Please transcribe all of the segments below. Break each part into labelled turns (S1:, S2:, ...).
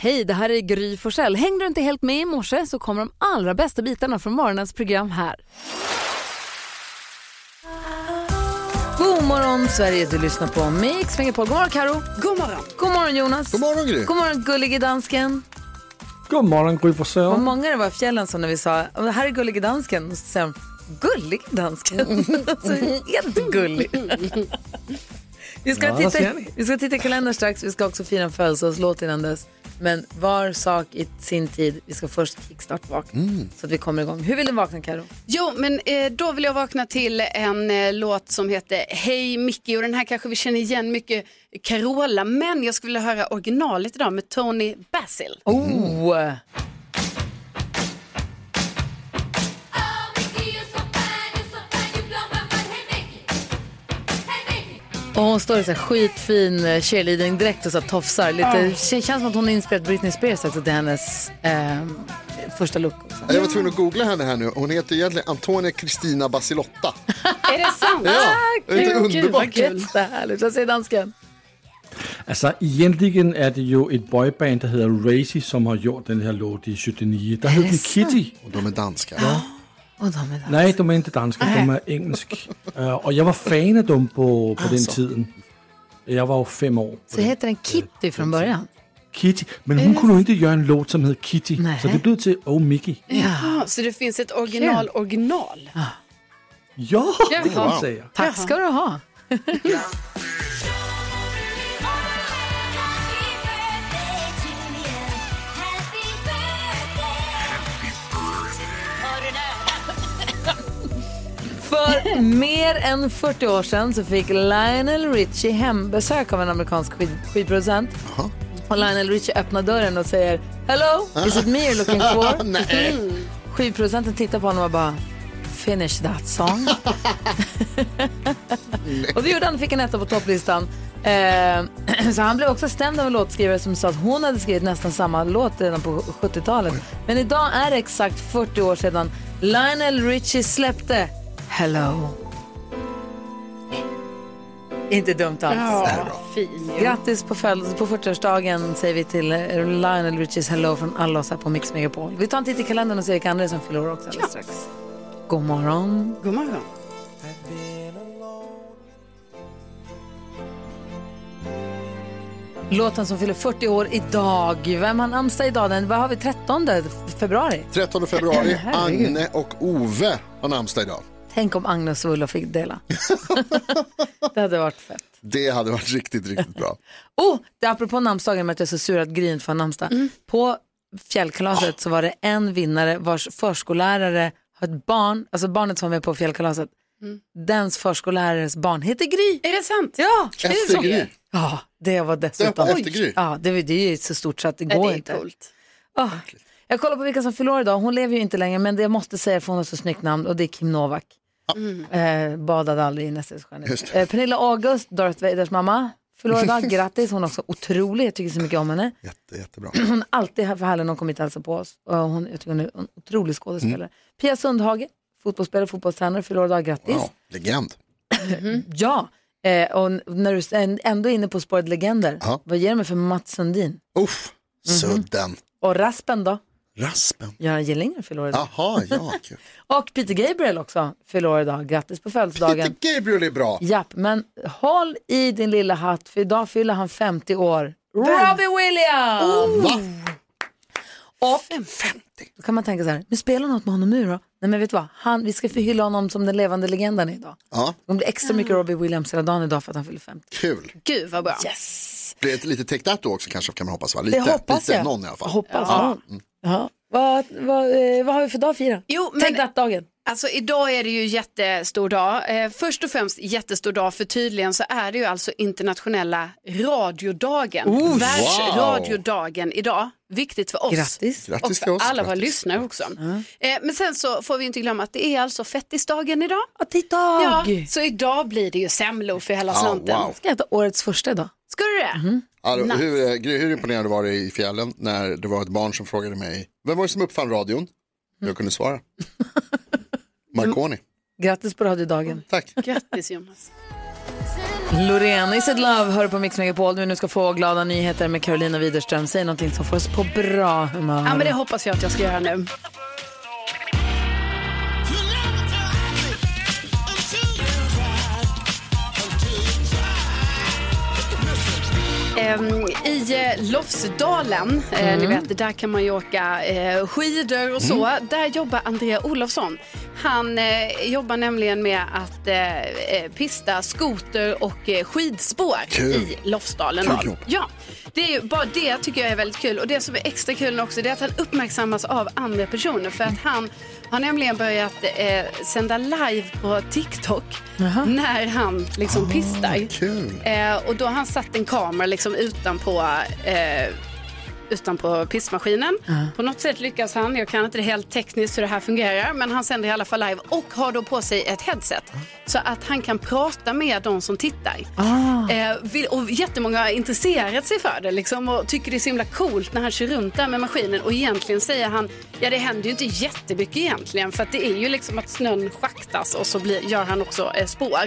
S1: Hej, det här är Gry Forssell. Hängde du inte helt med i morse så kommer de allra bästa bitarna från morgonens program här. God morgon Sverige, du lyssnar på Mix Megapol. God morgon Karo.
S2: God morgon.
S1: God morgon Jonas.
S3: God morgon Gry.
S1: God morgon gullige dansken.
S4: God morgon Gry Forssell.
S1: Vad många det var i fjällen som när vi sa "Ja, det här är gullige dansken. Och så säger de gullige dansken. alltså, helt gullig. vi, ska
S4: Ja,
S1: titta, vi ska titta i kalendern strax. Vi ska också fira en födelsedagslåt innan dess. Men var sak i sin tid. Vi ska först kickstart-vakna så att vi kommer igång. Hur vill du vakna Karo?
S2: Jo, men eh, då vill jag vakna till en eh, låt som heter Hej Mickey och den här kanske vi känner igen mycket Carola, men jag skulle vilja höra originalet idag med Tony Basil.
S1: Oh! Och hon står i så här skitfin eh, cheerleading-dräkt och så tofsar. Lite, Det känns som att hon har inspelat Britney Spears också till hennes eh, första look. Också.
S3: Jag var tvungen att googla henne här nu. Hon heter egentligen Antonia Kristina Basilotta.
S2: Är det sant?
S3: Ja, är det inte
S1: Gud, vad
S3: underbart?
S1: Jättehärligt. Vad säger dansken?
S4: Altså, egentligen är det ju ett boyband, der hedder Racy, som har gjort den här låt i 79. Der hed den Kitty.
S3: Och de är danska.
S1: Och de är där.
S4: Nej, de är inte danska, de är engelsk. Uh, och jag var fan av dem på, på den tiden. Jag var fem år.
S1: Så heter den Kitty från början?
S4: Kitty. Men hon kunde inte göra en låt som heter Kitty.
S1: Nej.
S4: Så det blev till Oh Mickey.
S2: Ja, så det finns ett original original.
S4: Ja, det kan man säga.
S1: Tack ska du ha. För mer än 40 år sedan så fick Lionel Richie hembesök av en amerikansk skid skidproducent. Och Lionel Richie öppnar dörren och säger Hello, is it me you're looking for?
S3: Nej.
S1: Skivproducenten tittar på honom och bara Finish that song. och det gjorde han, fick en etta på topplistan. Eh, så han blev också stämd av en låtskrivare som sa att hon hade skrivit nästan samma låt redan på 70-talet. Men idag är det exakt 40 år sedan Lionel Richie släppte Hello. Inte dumt alls.
S2: Ja, fin.
S1: Grattis på, på 40-årsdagen säger vi till eh, Lionel Richies Hello från alla oss här på Mix Megapol. Vi tar en titt i kalendern och ser vilka andra som fyller år också alldeles strax. God morgon.
S2: God morgon.
S1: Låten som fyller 40 år idag. Vem har namnsdag idag? Den, vad har vi? 13 februari?
S3: 13 februari. Agne och Ove har namnsdag idag.
S1: Tänk om Agnes och Ulla fick dela. det hade varit fett.
S3: Det hade varit riktigt, riktigt bra.
S1: Oh, det är apropå namnsdagen med att jag är så sur att Gry inte får namnsdag. På fjällkalaset så var det en vinnare vars förskollärare har ett barn, alltså barnet som var med på fjällkalaset, dens förskollärares barn heter Gry.
S2: Är det sant?
S1: Ja, det är
S3: Efter. Gry.
S1: Ja, det var dessutom.
S3: Efter Gry.
S1: Ja, det, det är ju så stort så att det går
S2: det är
S1: inte.
S2: coolt.
S1: Ah. Jag kollar på vilka som fyller år idag. Hon lever ju inte längre, men det jag måste säga för hon har så snyggt namn och det är Kim Novak. Eh, badade aldrig i
S3: det.
S1: Eh, Pernilla August, Darth Vaders mamma, idag. Grattis, hon är också otrolig. Jag tycker så mycket om henne.
S3: Jätte, jättebra.
S1: Hon är alltid här för härlig när hon kommer hit och hälsar på oss. Och hon, jag tycker hon är en otrolig skådespelare. Pia Sundhage, fotbollsspelare, fotbollstränare, fyller år idag. Grattis.
S3: Wow, legend.
S1: Ja, eh, och när du är ändå inne på spåret legender,
S3: Ja.
S1: vad ger du mig för Mats Sundin?
S3: Uff, sudden.
S1: Och Raspen då?
S3: Raspen.
S1: Göran Gillinger fyller år idag.
S3: Jaha, ja, kul.
S1: Och Peter Gabriel också fyller år idag. Grattis på födelsedagen.
S3: Peter Gabriel är bra.
S1: Japp, men håll i din lilla hatt för idag fyller han 50 år. Robbie Williams!
S3: Va?
S1: Och då kan man tänka så här, men spela något med honom nu då? Nej men vet du vad, han, vi ska förhylla honom som den levande legenden idag.
S3: Ja,
S1: Det kommer bli extra mycket Robbie Williams hela dagen idag för att han fyller 50.
S3: kul.
S2: Gud vad bra.
S1: Yes!
S3: Blir det lite that då också kanske kan man hoppas va? Lite,
S1: Det hoppas
S3: lite,
S1: jag.
S3: någon i alla fall.
S1: Hoppas någon. Ja. Vad, vad, eh, vad har vi för dag att fira?
S2: Jo, men-
S1: Tänk dagen.
S2: Alltså idag är det ju jättestor dag. Eh, först och främst jättestor dag för tydligen så är det ju alltså internationella radiodagen. Världsradiodagen idag. Viktigt för oss.
S1: Grattis.
S3: Grattis
S2: och
S3: till oss.
S2: för alla våra lyssnare också. Eh, men sen så får vi inte glömma att det är alltså fettisdagen idag.
S1: Att det är dag!
S2: Ja, så idag blir det ju semlor för hela
S3: Ja,
S2: slanten.
S3: wow.
S1: Ska jag äta årets första dag?
S2: Ska du det?
S3: Alltså,
S2: Nice.
S3: hur, eh, hur imponerad var det i fjällen när det var ett barn som frågade mig, vem var det som uppfann radion? Jag kunde svara. Marconi.
S1: Grattis på radiodagen.
S3: Tack.
S2: Grattis Jonas.
S1: Loreen, Is it love, hör på Mix Megapol. Vi nu ska få glada nyheter med Carolina Widerström. Säg någonting som får oss på bra humör.
S2: Ja, men det hoppas jag att jag ska göra nu. I eh, Lofsdalen, eh, ni
S1: Mm.
S2: vet, där kan man ju åka eh, skidor och så. Där jobbar Andrea Olofsson. Han eh, jobbar nämligen med att eh, eh, pista skoter och eh, skidspår
S3: Kul.
S2: i Lofsdalen.
S3: Kul jobb.
S2: Ja, det är ju bara det tycker jag är väldigt kul. Och det som är extra kul också det är att han uppmärksammas av andra personer. För att han har nämligen börjat eh, sända live på TikTok när han liksom pistar.
S3: Kul.
S2: Eh, och då har han satt en kamera liksom utanpå, eh, utanpå pissmaskinen. På något sätt lyckas han, jag kan inte det helt tekniskt hur det här fungerar, men han sänder i alla fall live och har då på sig ett headset. Så att han kan prata med de som tittar. Eh, vill, och jättemånga har intresserat sig för det liksom, och tycker det är så himla coolt när han kör runt där med maskinen. Och egentligen säger han, ja det händer ju inte jättemycket egentligen för att det är ju liksom att snön schaktas och så blir, gör han också eh, spår.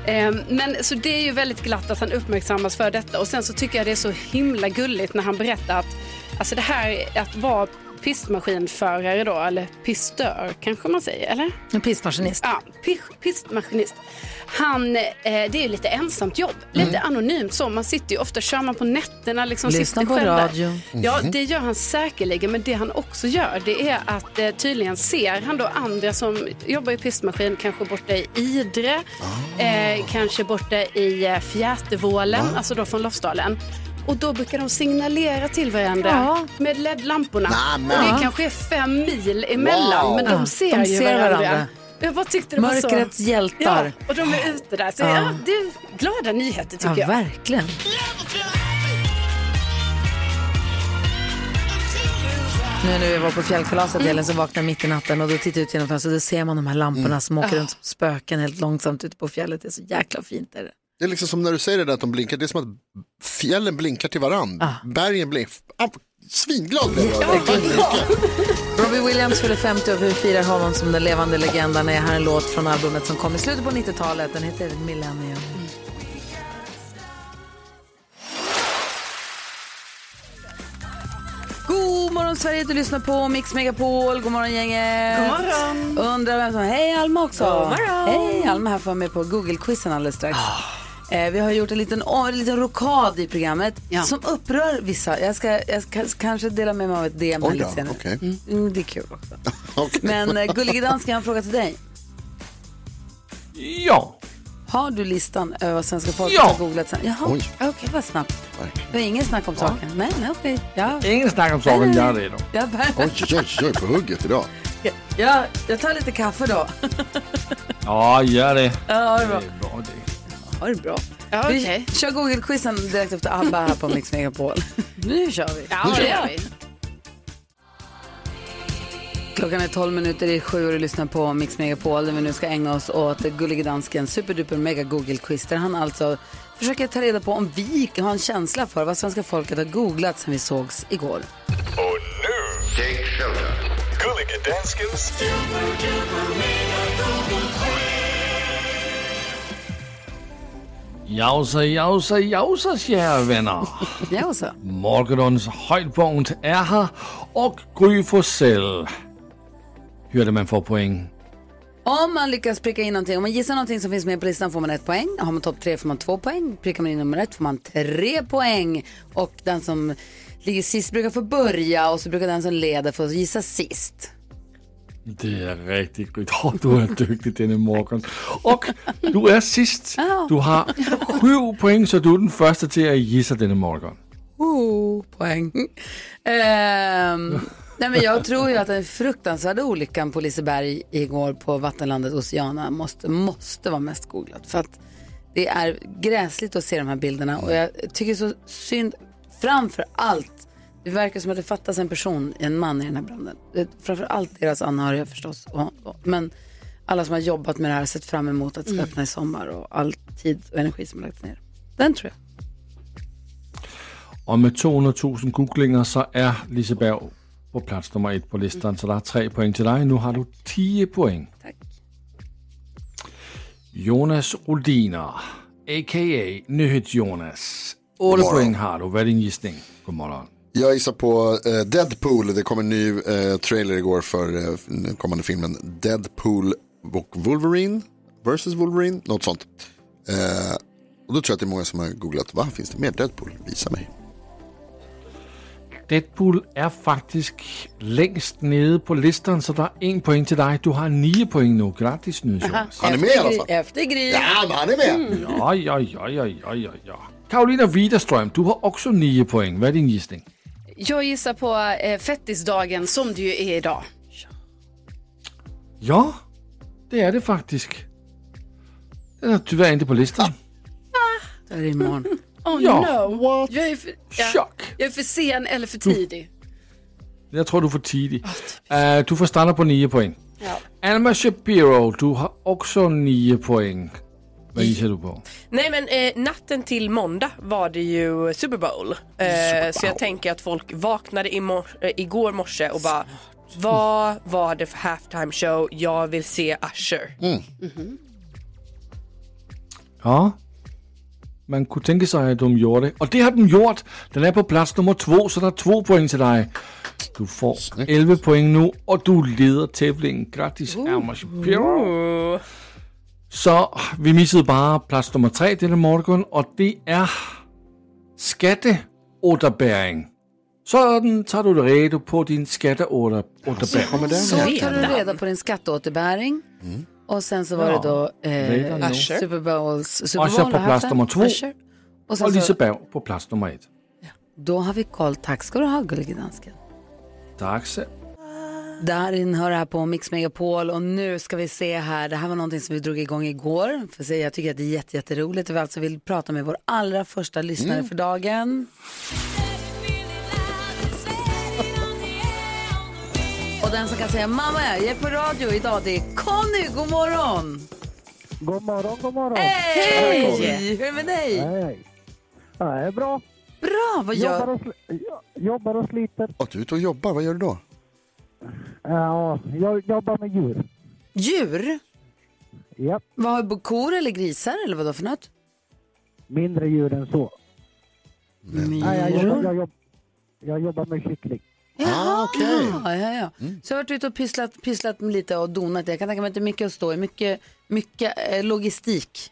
S2: Eh, Ehm, men så det är ju väldigt glatt att han uppmärksammas för detta. Och sen så tycker jag det är så himla gulligt när han berättar att alltså det här att vara pistmaskinförare då, eller pistör kanske man säger, eller?
S1: En pissmaskinist.
S2: Ja, pi- pistmaskinist. Han, eh, det är ju lite ensamt jobb, lite anonymt så. Man sitter ju ofta, kör man på nätterna liksom.
S1: Lyssna
S2: sitter
S1: på radio.
S2: Ja, det gör han säkerligen. Men det han också gör, det är att eh, tydligen ser han då andra som jobbar i pistmaskin, kanske borta i Idre, eh, kanske borta i eh, Fjätervålen, alltså då från Lofsdalen. Och då brukar de signalera till varandra
S1: Ja.
S2: med LED-lamporna. Och det kanske är fem mil emellan,
S3: Wow.
S2: men de ser
S1: de
S2: ju
S1: ser
S2: varandra.
S1: varandra.
S2: Jag bara tyckte det var så...
S1: Mörkrets hjältar.
S2: Ja, och de är ute där. Så
S1: Ja.
S2: ja. det är glada nyheter tycker
S1: Ja,
S2: jag.
S1: verkligen. Nu när vi var på fjällkalaset Elin, så vaknade mitt i natten och då tittar jag ut genom fönstret och då ser man de här lamporna som åker runt som spöken helt långsamt ute på fjället. Det är så jäkla fint. Är det.
S3: Det är liksom som när du säger det där att de blinkar, det är som att fjällen blinkar till varann. Bergen blinkar. Ah, svinglad blev jag.
S1: Robbie Williams fyller 50 och vi firar honom som den levande legenden. Jag har en låt från albumet som kom i slutet på 90-talet. Den heter Millennium. God morgon Sverige, du lyssnar på Mix Megapol. God morgon gänget.
S2: God morgon.
S1: Undrar vem som... Hej Alma också.
S2: God morgon.
S1: Hej Alma här får med på Google-quizen alldeles strax. Eh, vi har gjort en liten, en liten rokad i programmet
S2: Ja.
S1: som upprör vissa. Jag ska, jag ska kanske dela med mig av ett DM här lite
S3: då,
S1: senare.
S3: okej.
S1: Mm, det är kul också.
S3: Okej.
S1: Men eh, Gullige Dansken har en fråga till dig.
S4: Ja,
S1: Har du listan över vad svenska folket
S4: Ja.
S1: har googlat sen? Jaha, okej, vad snabbt. Det var ingen snack om saken. Nej, nej, okej. Ja,
S4: ingen snack om saken, jag är redo.
S1: jag,
S3: Oj, oj, oj, på hugget idag.
S1: jag, jag tar lite kaffe då.
S4: Ja, gör det.
S1: Ja, det är
S4: Det
S1: bra.
S4: är bra
S1: Ja, det bra.
S2: Ja,
S1: Vi kör Google-quizen direkt efter ABBA här på Mix Megapol. nu kör vi.
S2: Ja, det gör vi.
S1: Klockan är 12 minuter i sju och du lyssnar på Mix Megapol där vi nu ska ägna oss åt Gullige Dansken superduper mega Google-quiz där han alltså försöker ta reda på om vi har en känsla för vad svenska folket har googlat sen vi sågs igår.
S5: Och nu,
S6: Take shelter.
S5: Gullige Danskens
S4: Jausa, jausa, jausa, kära vänner.
S1: Ja, så.
S4: Morgonens höjdpunkt är här och Gry Forssell. Hur är det man får poäng?
S1: Om man lyckas pricka in någonting, om man gissar någonting som finns med på listan får man ett poäng. Har man topp tre får man två poäng. Prickar man in nummer ett får man tre poäng. Och den som ligger sist brukar få börja och så brukar den som leder få gissa sist.
S4: Det är riktigt Gry. Oh, du är duktig denna morgon. Och du är sist. Du har sju poäng så du är den första till att gissa denna morgon.
S1: Oh, poäng. Ehm, nej men jag tror ju att den fruktansvärda olyckan på Liseberg igår på vattenlandet Oceana måste, måste vara mest googlat. För att det är gräsligt att se de här bilderna och jag tycker så synd, framför allt, det verkar som att det fattas en person, en man i den här branden. Framför allt deras anhöriga förstås, och, och, men alla som har jobbat med det här har sett fram emot att det ska öppna i sommar och all tid och energi som har lagts ner. Den tror jag.
S4: Och med 200 000 googlingar så är Liseberg på plats nummer ett på listan. Så det är tre poäng till dig. Nu har du 10 poäng.
S1: Tack.
S4: Jonas Rodiner. a.k.a. NyhetsJonas. 8
S3: morgon.
S4: poäng har du. Vad är din gissning? God morgon.
S3: Jag gissar på eh, Deadpool. Det kom en ny eh, trailer igår för eh, den kommande filmen Deadpool och Wolverine versus Wolverine. Något sånt. Eh, och då tror jag att det är många som har googlat. Va, finns det mer Deadpool? Visa mig.
S4: Deadpool är faktiskt längst nede på listan, så det är en poäng till dig. Du har nio poäng nu. Grattis NyhetsJonas.
S3: Han är med i alla fall.
S1: Efter Gry.
S3: Ja, men han är med.
S1: Mm.
S4: Ja, ja, ja, ja, ja, ja, ja. Karolina Widerström, du har också nio poäng. Vad är din gissning?
S2: Jag gissar på eh, fettisdagen som det ju är idag.
S4: Ja, det är det faktiskt. Den är tyvärr inte på listan.
S1: Då är det imorgon.
S2: Oh
S4: Ja.
S2: no. Jag är, för, ja,
S4: Chock.
S2: jag är för sen eller för tidig.
S4: Jag tror du är för tidig. Uh, du får stanna på nio poäng.
S2: Ja.
S4: Alma Shapiro, du har också nio poäng. Vad gissar du på?
S6: Nej men eh, natten till måndag var det ju Super Bowl. Eh, Så jag tänker att folk vaknade imor- eh, igår morse och bara vad var det för halftime show? Jag vill se Usher.
S4: Ja, man kunne tänka sig att de gjorde det. Och det har de gjort. Den är på plats nummer två, så det är två poäng till dig. Du får 11 poäng nu och du leder tävlingen. Grattis Alma Shapiro. Så vi missade bara plats nummer tre denna morgon och det är skatteåterbäring. Sådan tar du reda på din skatteåterbäring.
S1: Så tar du reda på din skatteåterbäring. Och sen så var
S4: Ja.
S1: det då eh,
S4: nu.
S1: Super Bowls, Super
S4: Usher
S1: Bowl
S4: på
S1: och
S4: plats nummer två.
S1: Usher. Och sen
S4: Och
S1: så,
S4: Liseberg på plats nummer ett.
S1: då har vi koll. Tack ska du ha, gullige dansken.
S4: Tack så.
S1: Darin hör här på Mix Megapol och nu ska vi se här. Det här var någonting som vi drog igång igår. För säga, jag tycker att det är jätte, jätteroligt. Vi alltså vill prata med vår allra första lyssnare för dagen. Och den som kan säga mamma, jag är på radio idag, det är Conny. God morgon!
S7: God morgon, god morgon.
S1: Hej! Hur är det med dig?
S7: Hej. Ja, det är bra.
S1: Bra, vad
S7: Jobbar
S1: gör
S7: och, jo- jobbar och sliter.
S3: Och du är ute och jobbar, vad gör du då?
S7: Ja, jag jobbar med djur.
S1: Djur?
S7: Japp,
S1: Vad har du, kor eller grisar eller vad då för något?
S7: mindre djur än så. Nej, jag, jobbar, jag, jobb, jag jobbar med kyckling.
S3: Ah, okej.
S1: Ja, ja, ja. Så jag har varit ute och pysslat, pysslat med lite och donat. Jag kan tänka mig att det är mycket att stå i. Mycket, mycket eh, logistik.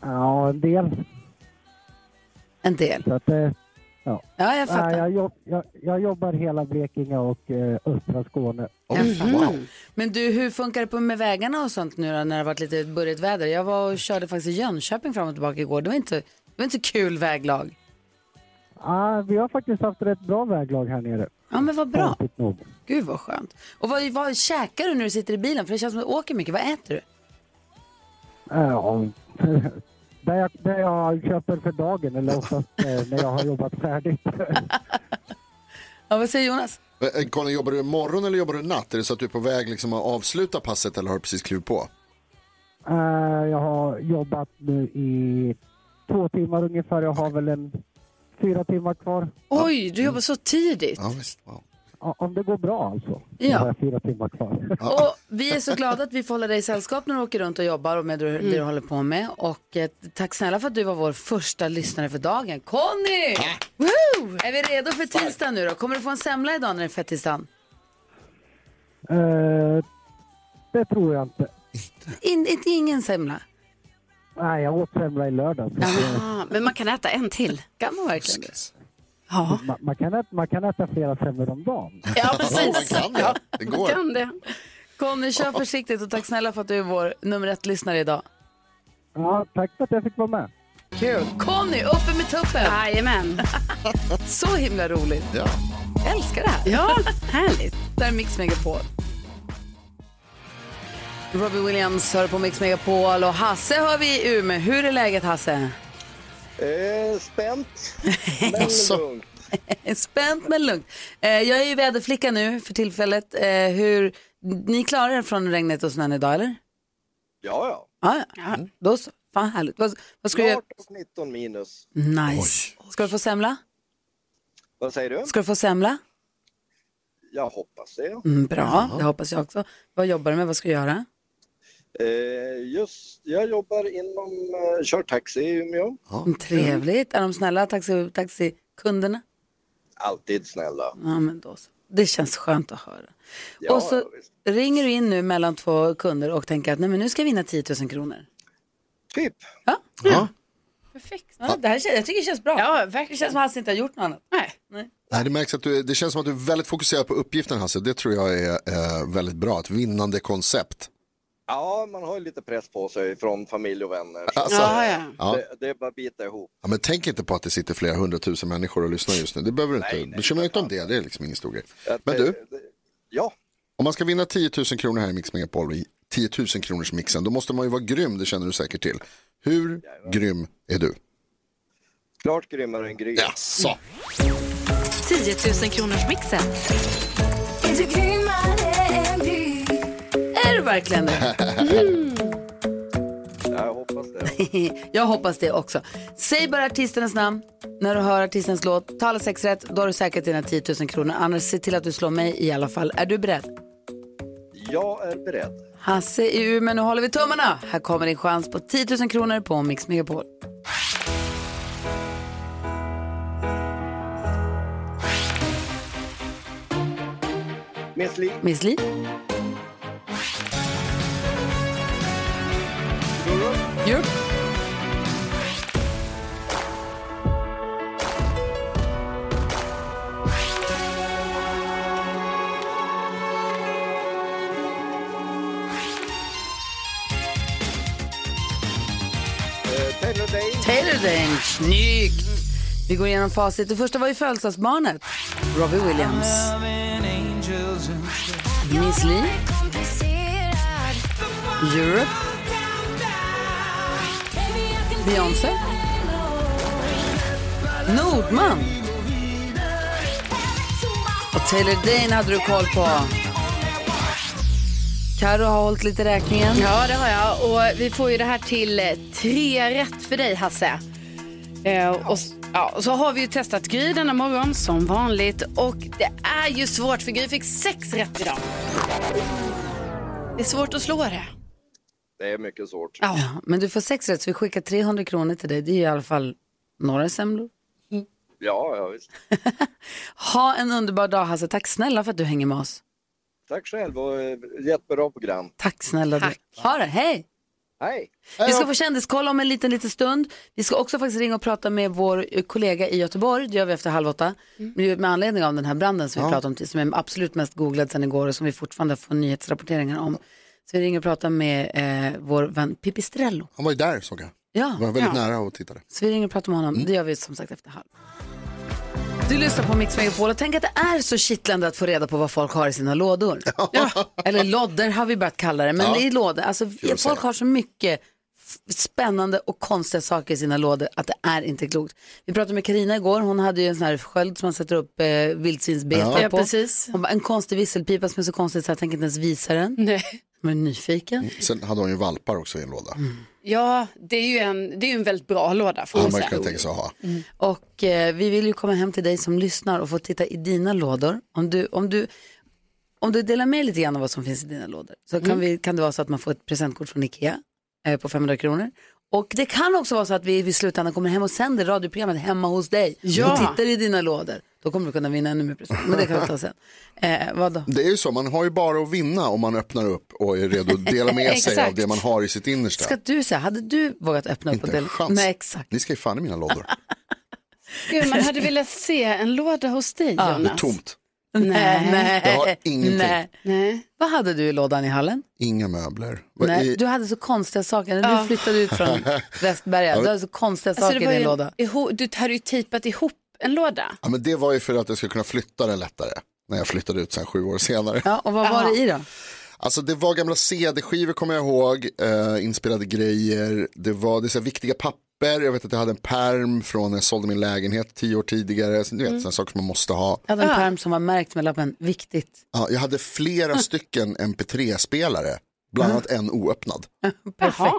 S7: Ja, en del.
S1: En del.
S7: Så att, eh,
S1: Ja, jag
S7: nej,
S1: fattar.
S7: jag, jobb, jag, jag jobbar hela Blekinge och eh, östra Skåne.
S3: Oh, wow.
S1: Men du, hur funkar det på med vägarna och sånt nu då, när det har varit lite burrigt väder? Jag var och körde faktiskt i Jönköping fram och tillbaka igår. Det var inte, det var inte kul väglag.
S7: Ja, vi har faktiskt haft ett bra väglag här nere.
S1: Ja, men vad bra. Gud vad skönt. Och vad, vad käkar du när du sitter i bilen? För det känns som att du åker mycket. Vad äter du?
S7: Ja, det jag, det jag köper för dagen eller oftast eh, när jag har jobbat färdigt.
S1: Ja, vad säger Jonas?
S3: Eh, Conny, jobbar du morgon eller jobbar du natt? Är det så att du är på väg liksom att avsluta passet eller har du precis klivit på?
S7: Eh, jag har jobbat nu i två timmar ungefär. Jag har väl en fyra timmar kvar.
S2: Oj, du jobbar så tidigt.
S3: Ja, visst. Wow.
S7: Ja, Om det går bra alltså.
S1: Ja.
S7: Jag har fyra timmar kvar.
S1: Och vi är så glada att vi får hålla dig i sällskap när du åker runt och jobbar och med det, det du håller på med. Och eh, tack snälla för att du var vår första lyssnare för dagen. Conny! Woo! Är vi redo för tisdag nu då? Kommer du få en semla idag när det är fettisdagen?
S7: Eh, det tror jag inte.
S1: In, inte ingen semla.
S7: Nej, jag åt semla i lördags.
S2: Ah, men man kan äta en till.
S1: Kan man verkligen det?
S2: Ja,
S7: Man, man, kan äta, man kan äta flera semlor om dagen.
S2: ja
S3: Ja, man
S2: precis.
S3: kan det. Det går.
S2: Kan det.
S1: Conny, kör försiktigt och tack snälla för att du är vår nummer ett-lyssnare idag.
S7: Ja, tack för att jag fick vara med.
S1: Kul! Conny, uppe med tuppen!
S2: Jajamän.
S1: Så himla roligt.
S3: Ja.
S1: Jag älskar det här.
S2: Ja, härligt.
S1: Där är Mix Megapol. Robbie Williams hör på Mix Megapol och Hasse har vi i Umeå. Hur är läget Hasse?
S8: Eh, spänt, men lugnt.
S1: Spänt men lugnt. Eh, jag är ju väderflicka nu för tillfället. Eh, hur, ni klarar er från regnet och snön idag eller?
S8: Ja, ja.
S1: Ja, ja. Då så. Fan härligt. Vad, vad ska du göra?
S8: Klart och 19 minus.
S1: Nice. Ska du få semla?
S8: Vad säger du?
S1: Ska du få semla?
S8: Jag hoppas det.
S1: Mm, bra, det hoppas jag också. Vad jobbar du med? Vad ska du göra?
S8: Eh, just, jag jobbar inom, eh, kör taxi i Umeå.
S1: Trevligt. Är de snälla taxi, taxikunderna?
S8: Alltid snälla.
S1: Ja, men då så. Det känns skönt att höra.
S8: Ja,
S1: och så
S8: ja,
S1: ringer du in nu mellan två kunder och tänker att nej, men nu ska jag vinna 10 000 kronor.
S8: Typ.
S1: Ja,
S3: Ja.
S2: Perfekt.
S1: ja det här, känns- jag tycker det känns bra.
S2: Ja,
S1: Det
S2: verkligen.
S1: känns som att Hasse inte har gjort något annat.
S2: Nej.
S3: Nej, det märks att du, det känns som att du är väldigt fokuserad på uppgiften Hasse. Det tror jag är eh, väldigt bra. Ett vinnande koncept.
S8: Ja, man har ju lite press på sig från familj och vänner. Så
S3: Alltså,
S2: Ja, ja.
S3: Ja.
S8: det, det är bara att bita ihop.
S3: Ja, men tänk inte på att det sitter flera hundratusen människor och lyssnar just nu. Det behöver du inte.
S8: Nej, nej,
S3: Bekymra dig inte om det. Det är liksom ingen stor grej.
S8: Att,
S3: Men du,
S8: det- Ja,
S3: om man ska vinna 10 000 kronor här i Mix Megapol, i 10 000 kronors mixen, då måste man ju vara grym. Det känner du säkert till. Hur grym är du?
S8: klart grymmare än Gry.
S3: Jaså?
S9: 10 000 kronors mixen.
S1: Är du verkligen det?
S8: Jag hoppas det.
S1: jag hoppas det också. Säg bara artisternas namn när du hör artistens låt. Tala sex rätt, då har du säkert dina 10 000 kronor. Annars se till att du slår mig i alla fall. Är du beredd?
S8: Jag är beredd.
S1: Hasse i Umeå, nu håller vi tummarna. Här kommer din chans på 10 000 kronor på Mix Megapol.
S8: Miss Li,
S1: Miss Li, Europe,
S8: Taylor Dane.
S1: Snyggt! Vi går igenom facit. Det första var ju födelsedagsbarnet, Robbie Williams. Miss Li, Europe, Beyoncé, Nordman och Taylor Dane hade du koll på. Karo har hållit lite räkningen.
S2: Ja, det har jag. Och vi får ju det här till eh, tre rätt för dig, Hasse. Eh, och, ja, och så har vi ju testat Gry denna morgon, som vanligt. Och det är ju svårt, för Gry fick sex rätt idag. Det är svårt att slå det
S8: det är mycket svårt.
S1: Ja, men du får sex rätt så vi skickar 300 kronor till dig. Det är i alla fall några semlor.
S8: Ja, ja visst.
S1: Ha en underbar dag Hasse. Tack snälla för att du hänger med oss.
S8: Tack själv och eh, jättebra program.
S1: Tack snälla
S2: Tack.
S1: du. Ha det, hej!
S8: Hej!
S1: Vi ska få kändiskoll om en liten, liten stund. Vi ska också faktiskt ringa och prata med vår eh, kollega i Göteborg. Det gör vi efter halv åtta. Med med anledning av den här branden som vi pratade om, till- som är absolut mest googlad sedan igår och som vi fortfarande får nyhetsrapporteringar om. Så vi ringer och pratar med eh, vår vän Pipistrello.
S3: Han var ju där såg jag.
S1: Ja,
S3: var väldigt nära och tittade.
S1: så vi ringer och pratar med honom. Det gör vi som sagt efter halv. Du lyssnar på Mix Megapol och tänk att det är så kittlande att få reda på vad folk har i sina lådor. Ja. Eller lådor har vi börjat kalla det, men
S3: Ja.
S1: det är lådor. Alltså, folk
S3: säga.
S1: har så mycket spännande och konstiga saker i sina lådor att det är inte klokt. Vi pratade med Karina igår, hon hade ju en sån här sköld som man sätter upp eh, vildsvinsbetar
S2: Ja,
S1: på.
S2: precis.
S1: Hon bara, en konstig visselpipa som är så konstig så jag tänker inte ens visa den.
S2: Nej.
S1: Men är nyfiken.
S3: Sen hade hon ju valpar också i en låda.
S2: Ja, det är ju en, det är en väldigt bra låda, får
S3: Ja,
S2: man
S3: kan tänka sig att ha.
S1: Och eh, vi vill ju komma hem till dig som lyssnar och få titta i dina lådor. Om du, om du, om du delar med lite grann av vad som finns i dina lådor så kan, vi, kan det vara så att man får ett presentkort från Ikea eh, på 500 kronor. Och det kan också vara så att vi i slutändan kommer hem och sänder radioprogrammet hemma hos dig
S2: Ja.
S1: och tittar i dina lådor. Då kommer du kunna vinna ännu mer present. Men det kan vi ta sen. Eh, vad då?
S3: Det är ju så, man har ju bara att vinna om man öppnar upp och är redo att dela med sig av det man har i sitt innersta.
S1: Ska du säga, hade du vågat öppna upp
S3: Inte
S1: och
S3: en
S1: dela?
S3: chans.
S1: Nej, exakt.
S3: Ni ska ju fan i mina lådor.
S2: Gud, man hade velat se en låda hos dig,
S3: Det är
S2: Jonas.
S3: tomt.
S1: Nej, nej,
S3: Jag har ingenting.
S1: nej.
S2: Nej.
S1: Vad hade du i lådan i hallen?
S3: Inga möbler. Vad
S1: Nej,
S3: i-
S1: du hade så konstiga saker. När du flyttade ut från Västberga, du hade så konstiga
S2: Alltså,
S1: saker i
S2: var
S1: din
S2: ju,
S1: låda.
S2: du hade ju tejpat ihop en låda.
S3: Ja, men det var ju för att jag skulle kunna flytta det lättare. När jag flyttade ut sen sju år senare.
S1: Ja, och vad var det i då?
S3: Alltså det var gamla CD-skivor kommer jag ihåg, eh, inspelade grejer, det var det är så här viktiga papper, jag vet att jag hade en perm från när jag sålde min lägenhet tio år tidigare, så, du vet
S1: Mm.
S3: sådana saker som man måste ha.
S1: Jag hade en pärm som var märkt med lappen viktigt.
S3: Ja, jag hade flera stycken MP3-spelare, bland annat en oöppnad.
S1: Perfekt.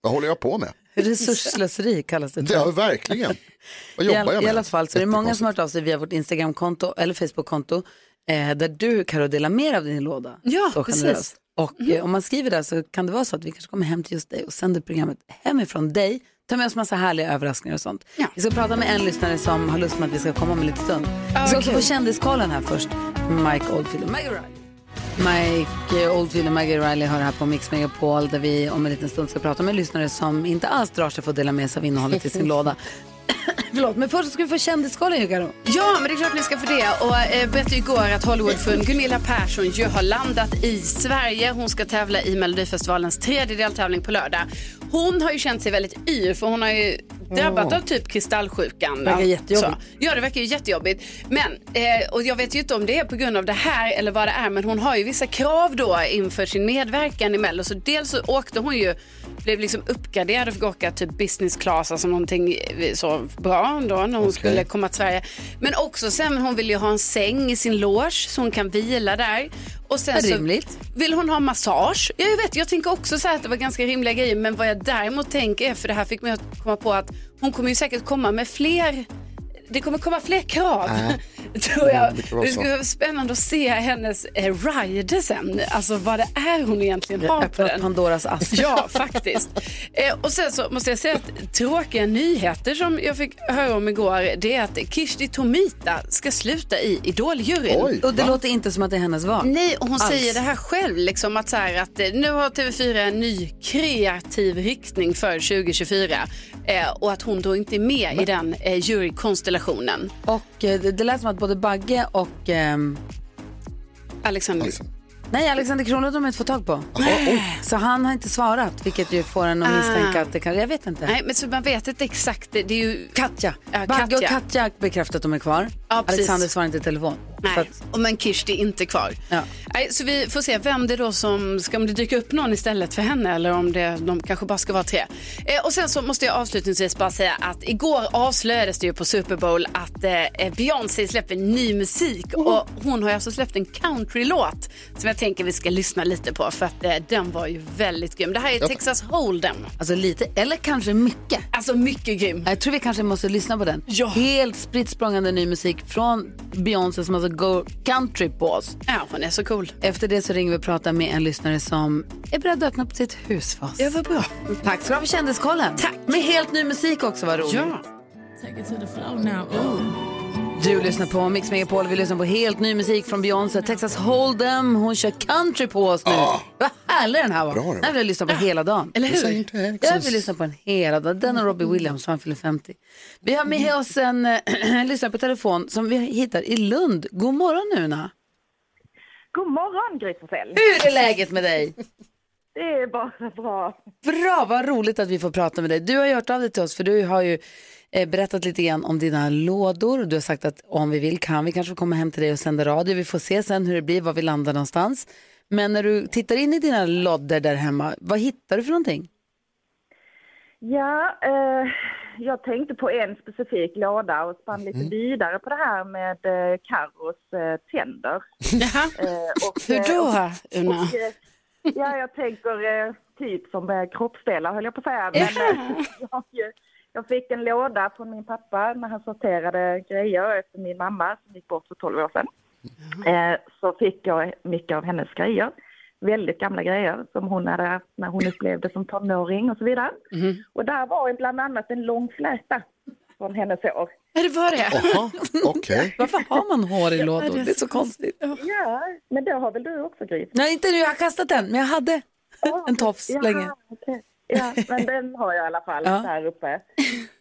S3: Vad håller jag på med?
S1: Resursslöseri kallas det.
S3: Det
S1: tror
S3: är
S1: jag.
S3: verkligen. Vad
S1: I,
S3: jobbar jag
S1: I
S3: med?
S1: alla fall så är det många som har hört av sig via vårt Instagramkonto eller Facebookkonto eh, där du Karo delar mer av din låda.
S2: Ja, precis.
S1: Och eh, om man skriver där så kan det vara så att vi kanske kommer hem till just dig och sänder programmet hemifrån dig. Ta med oss massa härliga överraskningar och sånt. Vi ska prata med en lyssnare som har lust med att vi ska komma om en liten stund. vi ska också få kändiskollen här först. Mike Oldfield och Maggie Riley. Mike Oldfield och Maggie Riley har det här på Mix Megapol där vi om en liten stund ska prata med en lyssnare som inte alls drar sig för att dela med sig av innehållet i sin låda. Förlåt, men först ska vi få kändiskollen ju Karo.
S2: Ja, men det är klart ni ska få det. Och eh, berättade igår att Hollywoodfrun Gunilla Persson ju har landat i Sverige. Hon ska tävla i Melodifestivalens tredje deltävling på lördag. Hon har ju känt sig väldigt yr för hon har ju drabbat av typ kristallsjukan.
S1: Verkar jättejobbigt.
S2: Så. Ja, det verkar ju jättejobbigt. Men, eh, och jag vet ju inte om det är på grund av det här eller vad det är, men hon har ju vissa krav då inför sin medverkan i Mello. Så dels så åkte hon ju, blev liksom uppgraderad och fick åka typ business class, alltså någonting eh, så bra då när hon skulle komma till Sverige. Men också sen, hon vill ju ha en säng i sin loge så hon kan vila där. Och sen så
S1: Rimligt.
S2: vill hon ha massage. Ja, jag vet, jag tänker också så här att det var ganska rimliga grejer. Men vad jag däremot tänker är, för det här fick mig att komma på att hon kommer ju säkert komma med fler det kommer komma fler krav, tror jag.
S3: det
S2: ska vara spännande att se hennes eh, rider sen. Alltså vad det är hon egentligen har på den.
S1: Pandoras ask.
S2: Ja, faktiskt. Eh, och sen så måste jag säga att tråkiga nyheter som jag fick höra om igår, det är att Kishti Tomita ska sluta i Idoljuryn.
S3: Oj,
S1: Och det
S3: va?
S1: låter inte som att det är hennes val.
S2: Nej, och hon
S1: Alls.
S2: säger det här själv, liksom att, så här, att eh, nu har TV4 en ny kreativ riktning för 2024 eh, och att hon då inte är med i den eh, jurykonstellationen.
S1: Och eh, det, lät som att både Bagge och... ehm,
S2: Alexander.
S3: Liksom.
S1: Nej, Alexander Kronlund har man inte fått tag på. Så han har inte svarat, vilket ju får en att misstänka
S2: Ah.
S1: att det kan... Jag vet inte.
S2: Nej, men så man vet inte exakt. Det är ju...
S1: Katja.
S2: Ja,
S1: Bagge och
S2: Katja.
S1: Katja bekräftat att de är kvar.
S2: Ja, precis.
S1: Alexander svarar inte i telefon.
S2: Nej,
S1: att,
S2: och men Kirsti är inte kvar.
S1: Ja.
S2: Nej, så vi får se vem det då som, ska om det dyka upp någon istället för henne eller om det, de kanske bara ska vara tre. Eh, och sen så måste jag avslutningsvis bara säga att igår avslöjades det ju på Super Bowl att eh, Beyoncé släpper ny musik och hon har ju alltså släppt en countrylåt som jag tänker vi ska lyssna lite på för att eh, den var ju väldigt grym. Det här är Texas Hold'em.
S1: alltså lite, eller kanske mycket.
S2: Alltså mycket grym.
S1: Jag tror vi kanske måste lyssna på den.
S2: Ja.
S1: Helt spritt språngande ny musik från Beyoncé som alltså går country på oss.
S2: Ja, hon är så cool.
S1: Efter det så ringer vi och pratar med en lyssnare som är beredd att öppna på sitt hus för oss.
S2: Det var bra.
S1: Tack ska du ha för kändiskollen.
S2: Tack.
S1: Med helt ny musik också, vad roligt.
S2: Ja.
S1: Du lyssnar på Mix Megapol, vi lyssnar på helt ny musik från Beyoncé, Texas Hold'em. Hon kör country på oss nu. Vad härlig den här var.
S3: Bra den
S1: vill jag lyssna på hela dagen.
S2: Eller hur?
S1: Jag vill lyssna på den hela dagen. Den och Robbie Williams, han fyller 50. Vi har med oss en äh, lyssnare på telefon som vi hittar i Lund. God morgon Una.
S10: God morgon Gry.
S1: Hur är läget med dig?
S10: Det är bara bra.
S1: Bra, vad roligt att vi får prata med dig. Du har gjort av dig till oss för du har ju eh, berättat lite grann om dina lådor. Du har sagt att om vi vill kan vi kanske komma hem till dig och sända radio. Vi får se sen hur det blir, var vi landar någonstans. Men när du tittar in i dina lådor där hemma, vad hittar du för någonting?
S10: Ja, eh, jag tänkte på en specifik låda och spann lite vidare på det här med eh, Carros eh, tänder. Eh, och,
S2: Hur då,
S10: eh,
S2: Una?
S10: och, eh, ja, jag tänker eh, typ som eh, kroppsdelar höll jag på att säga. Men, eh, jag, jag fick en låda från min pappa när han sorterade grejer efter min mamma som gick bort för 12 år sedan. Eh, så fick jag mycket av hennes grejer. Väldigt gamla grejer som hon hade haft när hon upplevde som tonåring och så vidare. Och där var bland annat en lång fläta från hennes år.
S2: Är det var det?
S3: Okej.
S1: Varför har man hår i lådor? Det är så konstigt.
S10: Ja, men det har väl du också Gry?
S1: Nej, inte nu. Jag har kastat den, men jag hade en tofs
S10: Jaha,
S1: länge.
S10: okej. Ja, men den har jag i alla fall
S1: Ja.
S10: där uppe,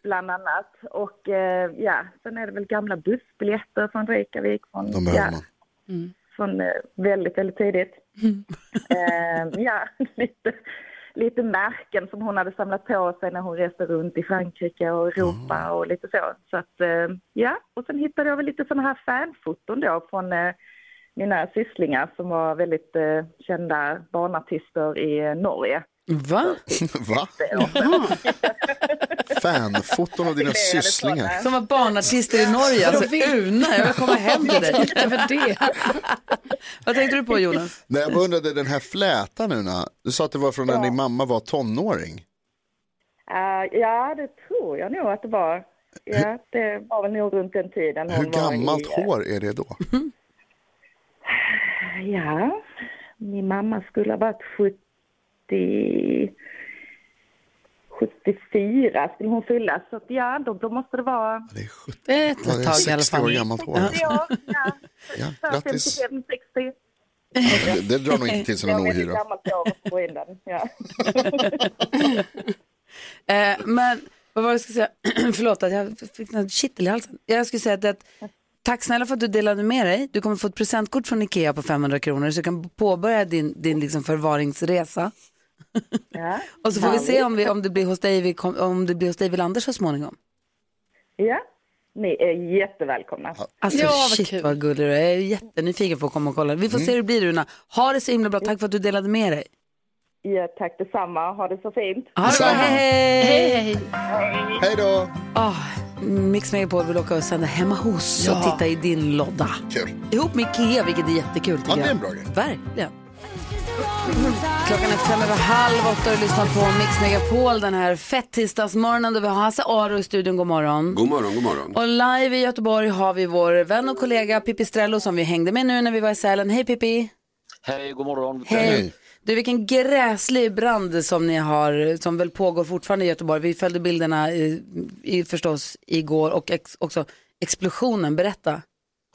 S10: bland annat. Och eh, ja, sen är det väl gamla bussbiljetter från Reykjavik. Från,
S3: De behöver
S10: ja,
S3: man.
S10: från eh, väldigt, väldigt tidigt. eh, ja, lite, lite märken som hon hade samlat på sig när hon reste runt i Frankrike och Europa och lite så. Så att, eh, ja, och sen hittade jag väl lite sådana här fanfoton då från eh, mina sysslingar som var väldigt eh, kända barnartister i eh, Norge.
S1: Va?
S3: Va? Fanfoton av dina sysslingar.
S1: Som var barnartister i Norge. Alltså, Una, jag vill komma hem till dig.
S2: Över det.
S1: Vad tänkte du på Jonas?
S3: Nej, jag undrade den här flätan nu. Na. Du sa att det var från när din mamma var tonåring.
S10: Eh, ja, det tror jag nog att det var. Ja, det var väl nog runt den tiden hon
S3: Hur
S10: var
S3: gammalt
S10: i, eh,
S3: hår är det då?
S10: ja, min mamma skulle ha varit 70... 74 skulle hon fylla, så att, ja, då, då måste det vara...
S3: Det är 70.
S1: Det är ett tag i alla
S3: 60 år
S1: fall.
S3: gammalt hår.
S1: Ja.
S10: Ja, ja.
S3: Grattis.
S10: 55, 60.
S3: Ja, det, det drar nog inte till sig någon
S10: Jag vet hur
S3: ohyra.
S10: gammalt jag var på in den. Ja.
S1: Eh, men vad var det jag skulle säga? Förlåt att jag fick en kittel i halsen. Jag skulle säga att, att tack snälla för att du delade med dig. Du kommer få ett presentkort från Ikea på 500 kronor så du kan påbörja din, din liksom förvaringsresa.
S10: Ja.
S1: Och så får vi se om, vi, om, det blir hos dig, vi kom, om det blir hos dig vid Anders så småningom.
S10: ja, ni är jättevälkomna.
S1: Alltså
S2: Ja, vad
S1: shit
S2: kul.
S1: vad gullig du är. Jag är jättenyfiken på att komma och kolla. Vi får se hur det blir Runa. Ha det så himla bra. Tack för att du delade med dig.
S10: Ja, tack detsamma. Ha det så fint.
S1: Ha det bra.
S3: Detsamma.
S1: Hej, hej!
S3: Hej då!
S1: Oh, Mix Megapol vill åka och sända hemma hos och titta i din lodda.
S3: Kul.
S1: Ihop med Ikea, vilket är jättekul. tycker
S3: Ja, det är en bra grej.
S1: Verkligen. Klockan är fem över halv åtta och lyssnar på Mix Megapol den här fett tisdagsmorgonen då vi har Hasse Aro i studion. God morgon.
S11: God morgon, god morgon.
S1: Och live i Göteborg har vi vår vän och kollega Pippi Strello som vi hängde med nu när vi var i Sälen. Hej Pippi!
S12: Hej, god morgon.
S1: Hej! Du, vilken gräslig brand som ni har, som väl pågår fortfarande i Göteborg. Vi följde bilderna i, i, förstås igår och ex, också explosionen. Berätta.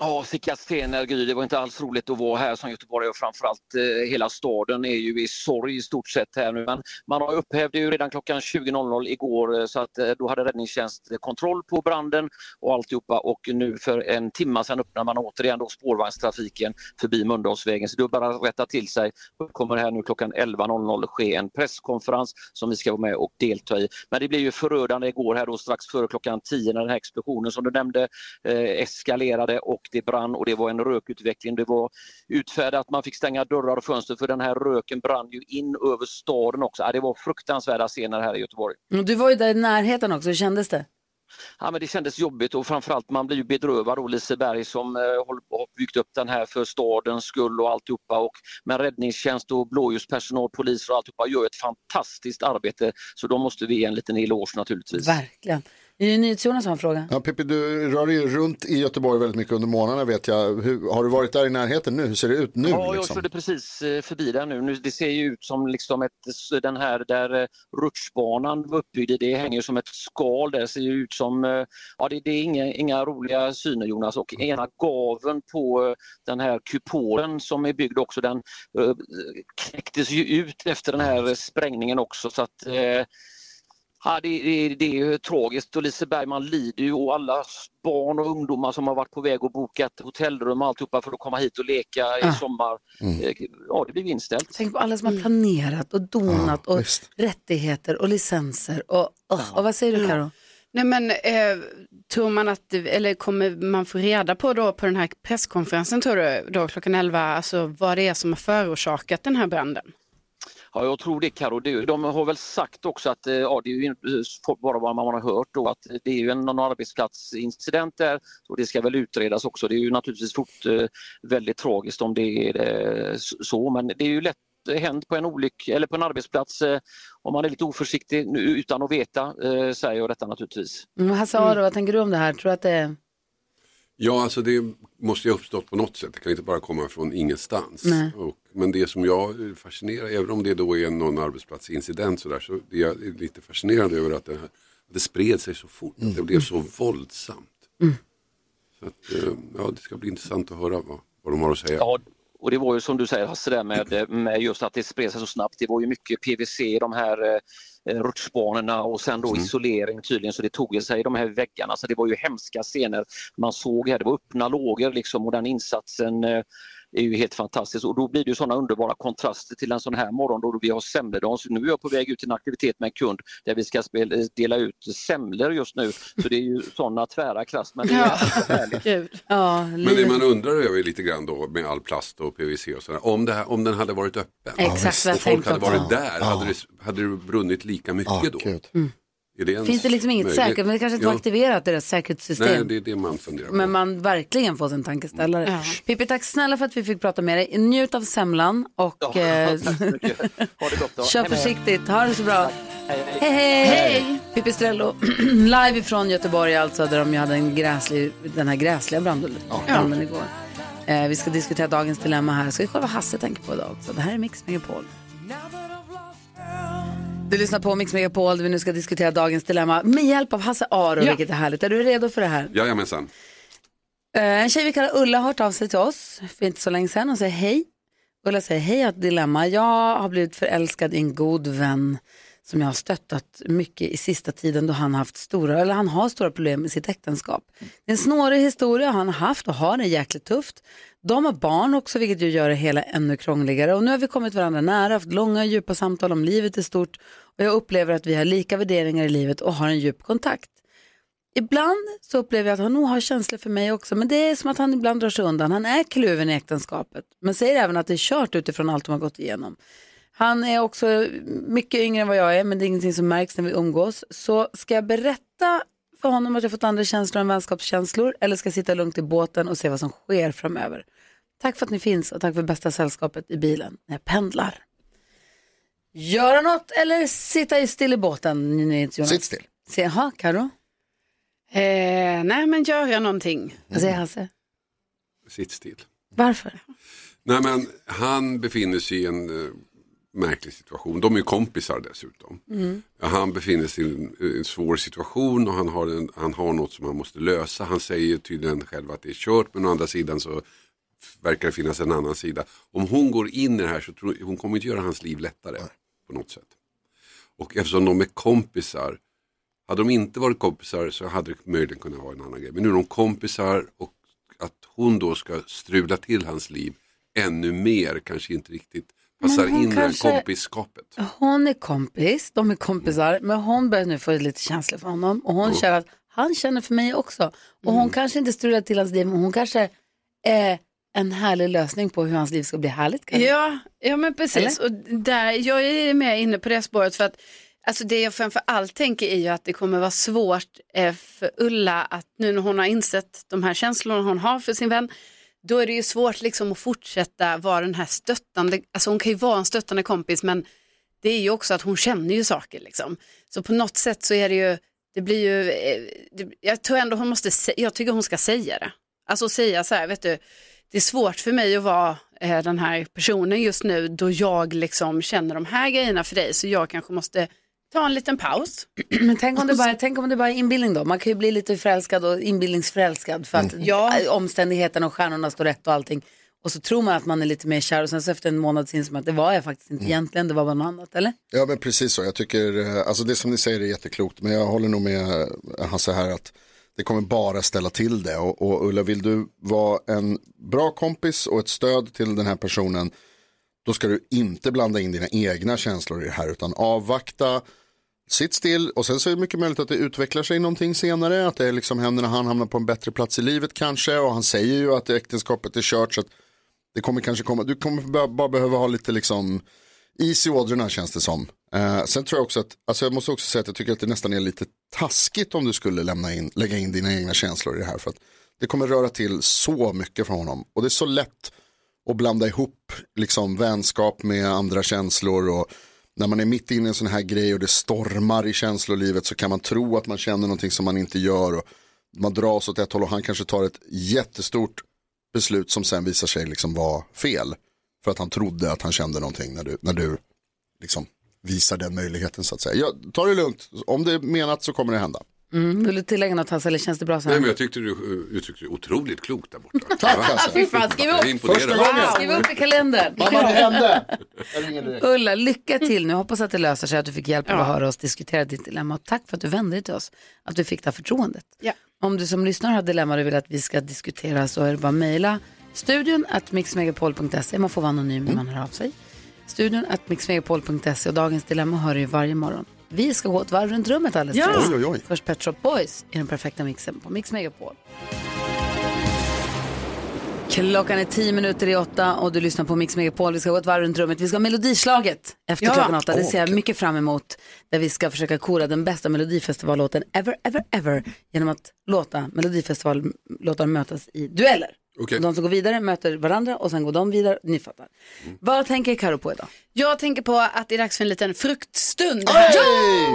S12: Ja, Sicka scener, Gry. Det var inte alls roligt att vara här som göteborgare och framförallt eh, hela staden är ju i sorg i stort sett här nu. Men man har upphävde ju redan klockan 20.00 igår eh, så att eh, då hade räddningstjänst kontroll på branden och alltihopa och nu för en timma sedan öppnar man återigen då spårvagnstrafiken förbi Mölndalsvägen. Så det är bara att rätta till sig. Det kommer här nu klockan 11.00 ske en presskonferens som vi ska vara med och delta i. Men det blev ju förödande igår här då strax före klockan 10 när den här explosionen som du nämnde eh, eskalerade och det brann och det var en rökutveckling. Det var utfärdat, man fick stänga dörrar och fönster för den här röken brann ju in över staden också. Det var fruktansvärda scener här i Göteborg.
S1: Du var ju där i närheten också, hur kändes det?
S12: Ja, men det kändes jobbigt och framförallt man blir ju bedrövad och Liseberg som eh, har byggt upp den här för stadens skull och alltihopa. Och, men räddningstjänst och blåljuspersonal, poliser och alltihopa gör ett fantastiskt arbete så då måste vi ge en liten eloge naturligtvis.
S1: Verkligen. NyhetsJonas har en fråga.
S3: Ja, Pippi, du rör dig ju runt i Göteborg väldigt mycket under månaderna vet jag. Hur, har du varit där i närheten nu? Hur ser det ut nu?
S12: Ja, jag
S3: liksom?
S12: körde precis eh, förbi där nu. nu. Det ser ju ut som liksom ett, den här där eh, rutschbanan var uppbyggd i, det hänger ju som ett skal där. Det ser ju ut som, eh, ja det, det är inga, inga roliga syner Jonas och ena gaven på den här kupolen som är byggd också den knäcktes ju ut efter den här sprängningen också så att Ja, det, det, det är ju tragiskt och Liseberg man lider ju och alla barn och ungdomar som har varit på väg och bokat hotellrum och alltihopa för att komma hit och leka i
S1: Ah.
S12: sommar. Eh, Ja, det blev inställt.
S1: Tänk på alla som har planerat och donat
S12: Ja,
S1: och
S12: visst.
S1: rättigheter och licenser. Och, och, och vad säger du Karo?
S2: Nej men eh, tror man att, eller kommer man få reda på då på den här presskonferensen tror du då klockan 11, alltså vad det är som har förorsakat den här branden?
S12: Ja, jag tror det Karo. De har väl sagt också att eh, ja, det är ju inte bara vad man har hört då att det är ju en någon arbetsplatsincident där och det ska väl utredas också. Det är ju naturligtvis fort eh, väldigt tragiskt om det är eh, så men det är ju lätt hänt på en olyck eller på en arbetsplats eh, om man är lite oförsiktig nu, utan att veta eh, säger jag detta naturligtvis.
S1: Mm, Hasse Aro, vad tänker du om det här? Tror att det är...
S11: Ja, alltså det måste ju ha uppstått på något sätt. Det kan inte bara komma från ingenstans.
S1: Nej.
S11: Och, men det som jag är fascinerad, även om det då är någon arbetsplatsincident så där, så är jag lite fascinerad över att det, här, att det spred sig så fort. Att det blev så våldsamt. Så att, eh, ja, det ska bli intressant att höra vad, vad de har att säga.
S12: Ja, och det var ju som du säger Hasse där med, med just att det spred sig så snabbt. Det var ju mycket PVC i de här eh, rutschbanorna och sen då isolering tydligen så det tog sig i de här väggarna. Så det var ju hemska scener man såg här. Det var öppna lågor liksom och den insatsen eh, är ju helt fantastisk och då blir det ju sådana underbara kontraster till en sån här morgon då vi har semledagen. Så nu är jag på väg ut till en aktivitet med en kund där vi ska spela, dela ut semlor just nu. Så det är ju sådana tvära kast men det är.
S1: Ja,
S11: Men det man undrar över lite grann då med all plast och PVC och sådär, om, det här, om den hade varit öppen
S1: Exakt
S11: och folk hade varit där, hade, det, hade det brunnit lika mycket då?
S1: Mm.
S11: Det
S1: Finns det liksom inget
S11: möjligt?
S1: säkert, men det kanske inte var
S11: Ja.
S1: aktiverat deras säkerhetssystem.
S11: Nej, det är det man funderar på.
S1: Men man verkligen får sin tankeställare. Pippi, tack snälla för att vi fick prata med dig. Njut av semlan och eh,
S12: Ha det gott då.
S1: kör
S12: Hej
S1: försiktigt. Ha det så bra.
S12: Hej,
S1: Hej, hej! hej. Pippi Strello, live ifrån Göteborg alltså, där de hade en gräslig, den här gräsliga branden, branden igår. Eh, vi ska diskutera dagens dilemma här. Ska vi kolla vad Hasse tänker på idag också. Det här är Mix Megapol. Du lyssnar på Mix Megapol där vi nu ska diskutera dagens dilemma med hjälp av Hasse Aro,
S11: Ja.
S1: vilket är härligt. Är du redo för det här?
S11: Jajamensan.
S1: Eh, En tjej vi kallar Ulla har hört av sig till oss för inte så länge sedan och säger hej. Ulla säger hej, jag har ett dilemma. Jag har blivit förälskad i en god vän som jag har stöttat mycket i sista tiden då han, haft stora, eller han har stora problem med sitt äktenskap. Det är en snårig historia, han har haft och har det jäkligt tufft. De har barn också vilket ju gör det hela ännu krångligare och nu har vi kommit varandra nära, haft långa djupa samtal om livet i stort och jag upplever att vi har lika värderingar i livet och har en djup kontakt. Ibland så upplever jag att han nog har känslor för mig också, men det är som att han ibland drar sig undan. Han är kluven i äktenskapet, men säger även att det är kört utifrån allt de har gått igenom. Han är också mycket yngre än vad jag är, men det är ingenting som märks när vi umgås. Så ska jag berätta för honom att jag fått andra känslor än vänskapskänslor, eller ska jag sitta lugnt i båten och se vad som sker framöver? Tack för att ni finns och tack för bästa sällskapet i bilen när jag pendlar. Göra något eller sitta still i båten? Jonas?
S3: Sitt still.
S1: Se, Jaha, Karo?
S2: Eh, nej, men gör jag någonting.
S1: Vad säger Hasse?
S11: Sitt still.
S1: Varför?
S11: Nej men han befinner sig i en eh, märklig situation. De är kompisar dessutom.
S1: Mm.
S11: Han befinner sig i en, en svår situation och han har, en, han har något som han måste lösa. Han säger tydligen själv att det är kört men å andra sidan så verkar det finnas en annan sida. Om hon går in i det här så tror hon kommer inte göra hans liv lättare på något sätt. Och eftersom de är kompisar, hade de inte varit kompisar så hade det möjligen kunnat vara en annan grej. Men nu är de kompisar och att hon då ska strula till hans liv ännu mer kanske inte riktigt passar in i kompisskapet.
S1: Hon är kompis, de är kompisar, men hon börjar nu få lite känslor för honom och hon känner att han känner för mig också. Och hon kanske inte strular till hans liv, men hon kanske är en härlig lösning på hur hans liv ska bli härligt. kanske.
S2: Ja, ja men precis. Och där, jag är med inne på det spåret för att alltså det jag framför allt tänker är ju att det kommer vara svårt eh, för Ulla att nu när hon har insett de här känslorna hon har för sin vän, då är det ju svårt liksom att fortsätta vara den här stöttande, alltså hon kan ju vara en stöttande kompis men det är ju också att hon känner ju saker liksom. Så på något sätt så är det ju, det blir ju, eh, det, jag tror ändå hon måste, jag tycker hon ska säga det. Alltså säga så här, vet du, det är svårt för mig att vara eh, den här personen just nu då jag liksom känner de här grejerna för dig så jag kanske måste ta en liten paus.
S1: Men tänk om, det bara, tänk om det bara är inbildning då. Man kan ju bli lite förälskad och inbildningsförälskad för att
S2: Ja.
S1: äh, omständigheterna och stjärnorna står rätt och allting. Och så tror man att man är lite mer kär och sen så efter en månad inser man att det var jag faktiskt inte egentligen, det var bara något annat, eller?
S3: Ja men precis så, jag tycker, eh, alltså det som ni säger är jätteklokt, men jag håller nog med eh, Hasse här att det kommer bara ställa till det. Och, och Ulla, vill du vara en bra kompis och ett stöd till den här personen, då ska du inte blanda in dina egna känslor i det här, utan avvakta, sitt still och sen så är det mycket möjligt att det utvecklar sig någonting senare, att det liksom händer när han hamnar på en bättre plats i livet kanske, och han säger ju att äktenskapet är kört, så att det kommer kanske komma, du kommer bara, behöva ha lite liksom is i ådrorna känns det som. Eh, sen tror jag också att, alltså jag måste också säga att jag tycker att det nästan är lite taskigt om du skulle lämna in, lägga in dina egna känslor i det här. För att det kommer röra till så mycket för honom. Och det är så lätt och blanda ihop liksom vänskap med andra känslor. Och när man är mitt inne i en sån här grej och det stormar i känslolivet så kan man tro att man känner någonting som man inte gör. Och man dras åt ett håll och han kanske tar ett jättestort beslut som sen visar sig liksom vara fel. För att han trodde att han kände någonting när du, när du liksom visar den möjligheten så att säga. Ja, ta det lugnt, om det är menat så kommer det hända.
S1: Mm. Vill du tillägga något Hasse eller känns det bra så här?
S11: Nej men jag tyckte du eh, uttryckte dig otroligt klokt där borta.
S3: Tack Hasse.
S1: Fy fan, skriv upp,
S11: imponerad.
S1: wow. skriv upp i kalendern.
S3: Mamma, det hände.
S1: Ulla, lycka till nu. Hoppas att det löser sig, att du fick hjälp av att höra oss diskutera ditt dilemma. Och tack för att du vände dig till oss, att du fick det här förtroendet.
S2: Ja.
S1: Om du som lyssnar har dilemma och vill att vi ska diskutera så är det bara att mejla studion at mixmegapol.se. Man får vara anonym när man hör av sig. Studion at mixmegapol.se och dagens dilemma hör du ju varje morgon. Vi ska gå ett varv runt rummet alldeles
S2: Ja.
S1: strax.
S3: Oj, oj, oj.
S1: Först Pet Shop Boys i den perfekta mixen på Mix Megapol. Klockan är tio minuter i åtta och du lyssnar på Mix Megapol. Vi ska gå ett varv runt rummet. Vi ska ha melodislaget efter
S2: Ja.
S1: klockan åtta. Det ser jag mycket fram emot. Där vi ska försöka kora den bästa melodifestivallåten ever, ever, ever. Genom att låta melodifestivallåtar mötas i dueller.
S11: Okej.
S1: De som går vidare möter varandra och sen går de vidare. Ni fattar. Vad tänker Karo på idag?
S2: Jag tänker på att det är dags för en liten fruktstund. Ja!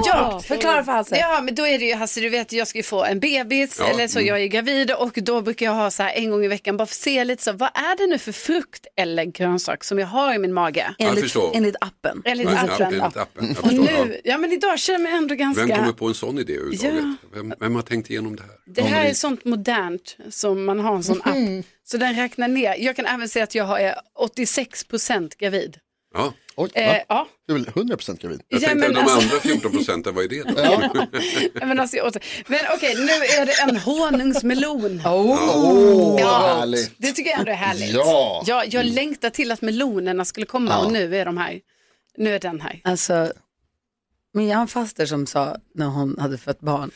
S1: Ja, förklara för Hasse.
S2: Ja, men då är det ju, Hasse, du vet, jag ska ju få en bebis,
S1: Ja,
S2: eller så,
S1: mm.
S2: jag är gravid och då brukar jag ha så här en gång i veckan, bara för att se lite så, vad är det nu för frukt eller grönsak som jag har i min mage?
S1: Enligt, enligt appen.
S2: Enligt
S11: Ja,
S2: appen.
S11: enligt appen. Jag
S2: Och nu, ja men idag känner jag mig ändå ganska...
S11: Vem kommer på en sån idé överhuvudtaget?
S2: Ja.
S11: Vem, vem har tänkt igenom det här?
S2: Det här är sånt modernt som man har en sån app. Så den räknar ner. Jag kan även säga att jag har- är 86% gravid.
S11: Ja.
S3: Oj,
S2: Eh, ja.
S3: Du är väl 100% gravid?
S11: Jag
S2: Ja,
S11: tänkte
S2: men
S11: de
S2: alltså-
S11: andra 14 procenten, vad är det då?
S2: Ja, Men, alltså, men okej, nu är det en honungsmelon.
S3: Åh,
S2: ja,
S3: härligt.
S2: Det tycker jag ändå är härligt.
S3: Ja.
S2: Jag, jag längtar till att melonerna skulle komma
S1: Ja.
S2: och nu är de här. Nu är den här.
S1: Alltså, min jag har en faster som sa när hon hade fött barn.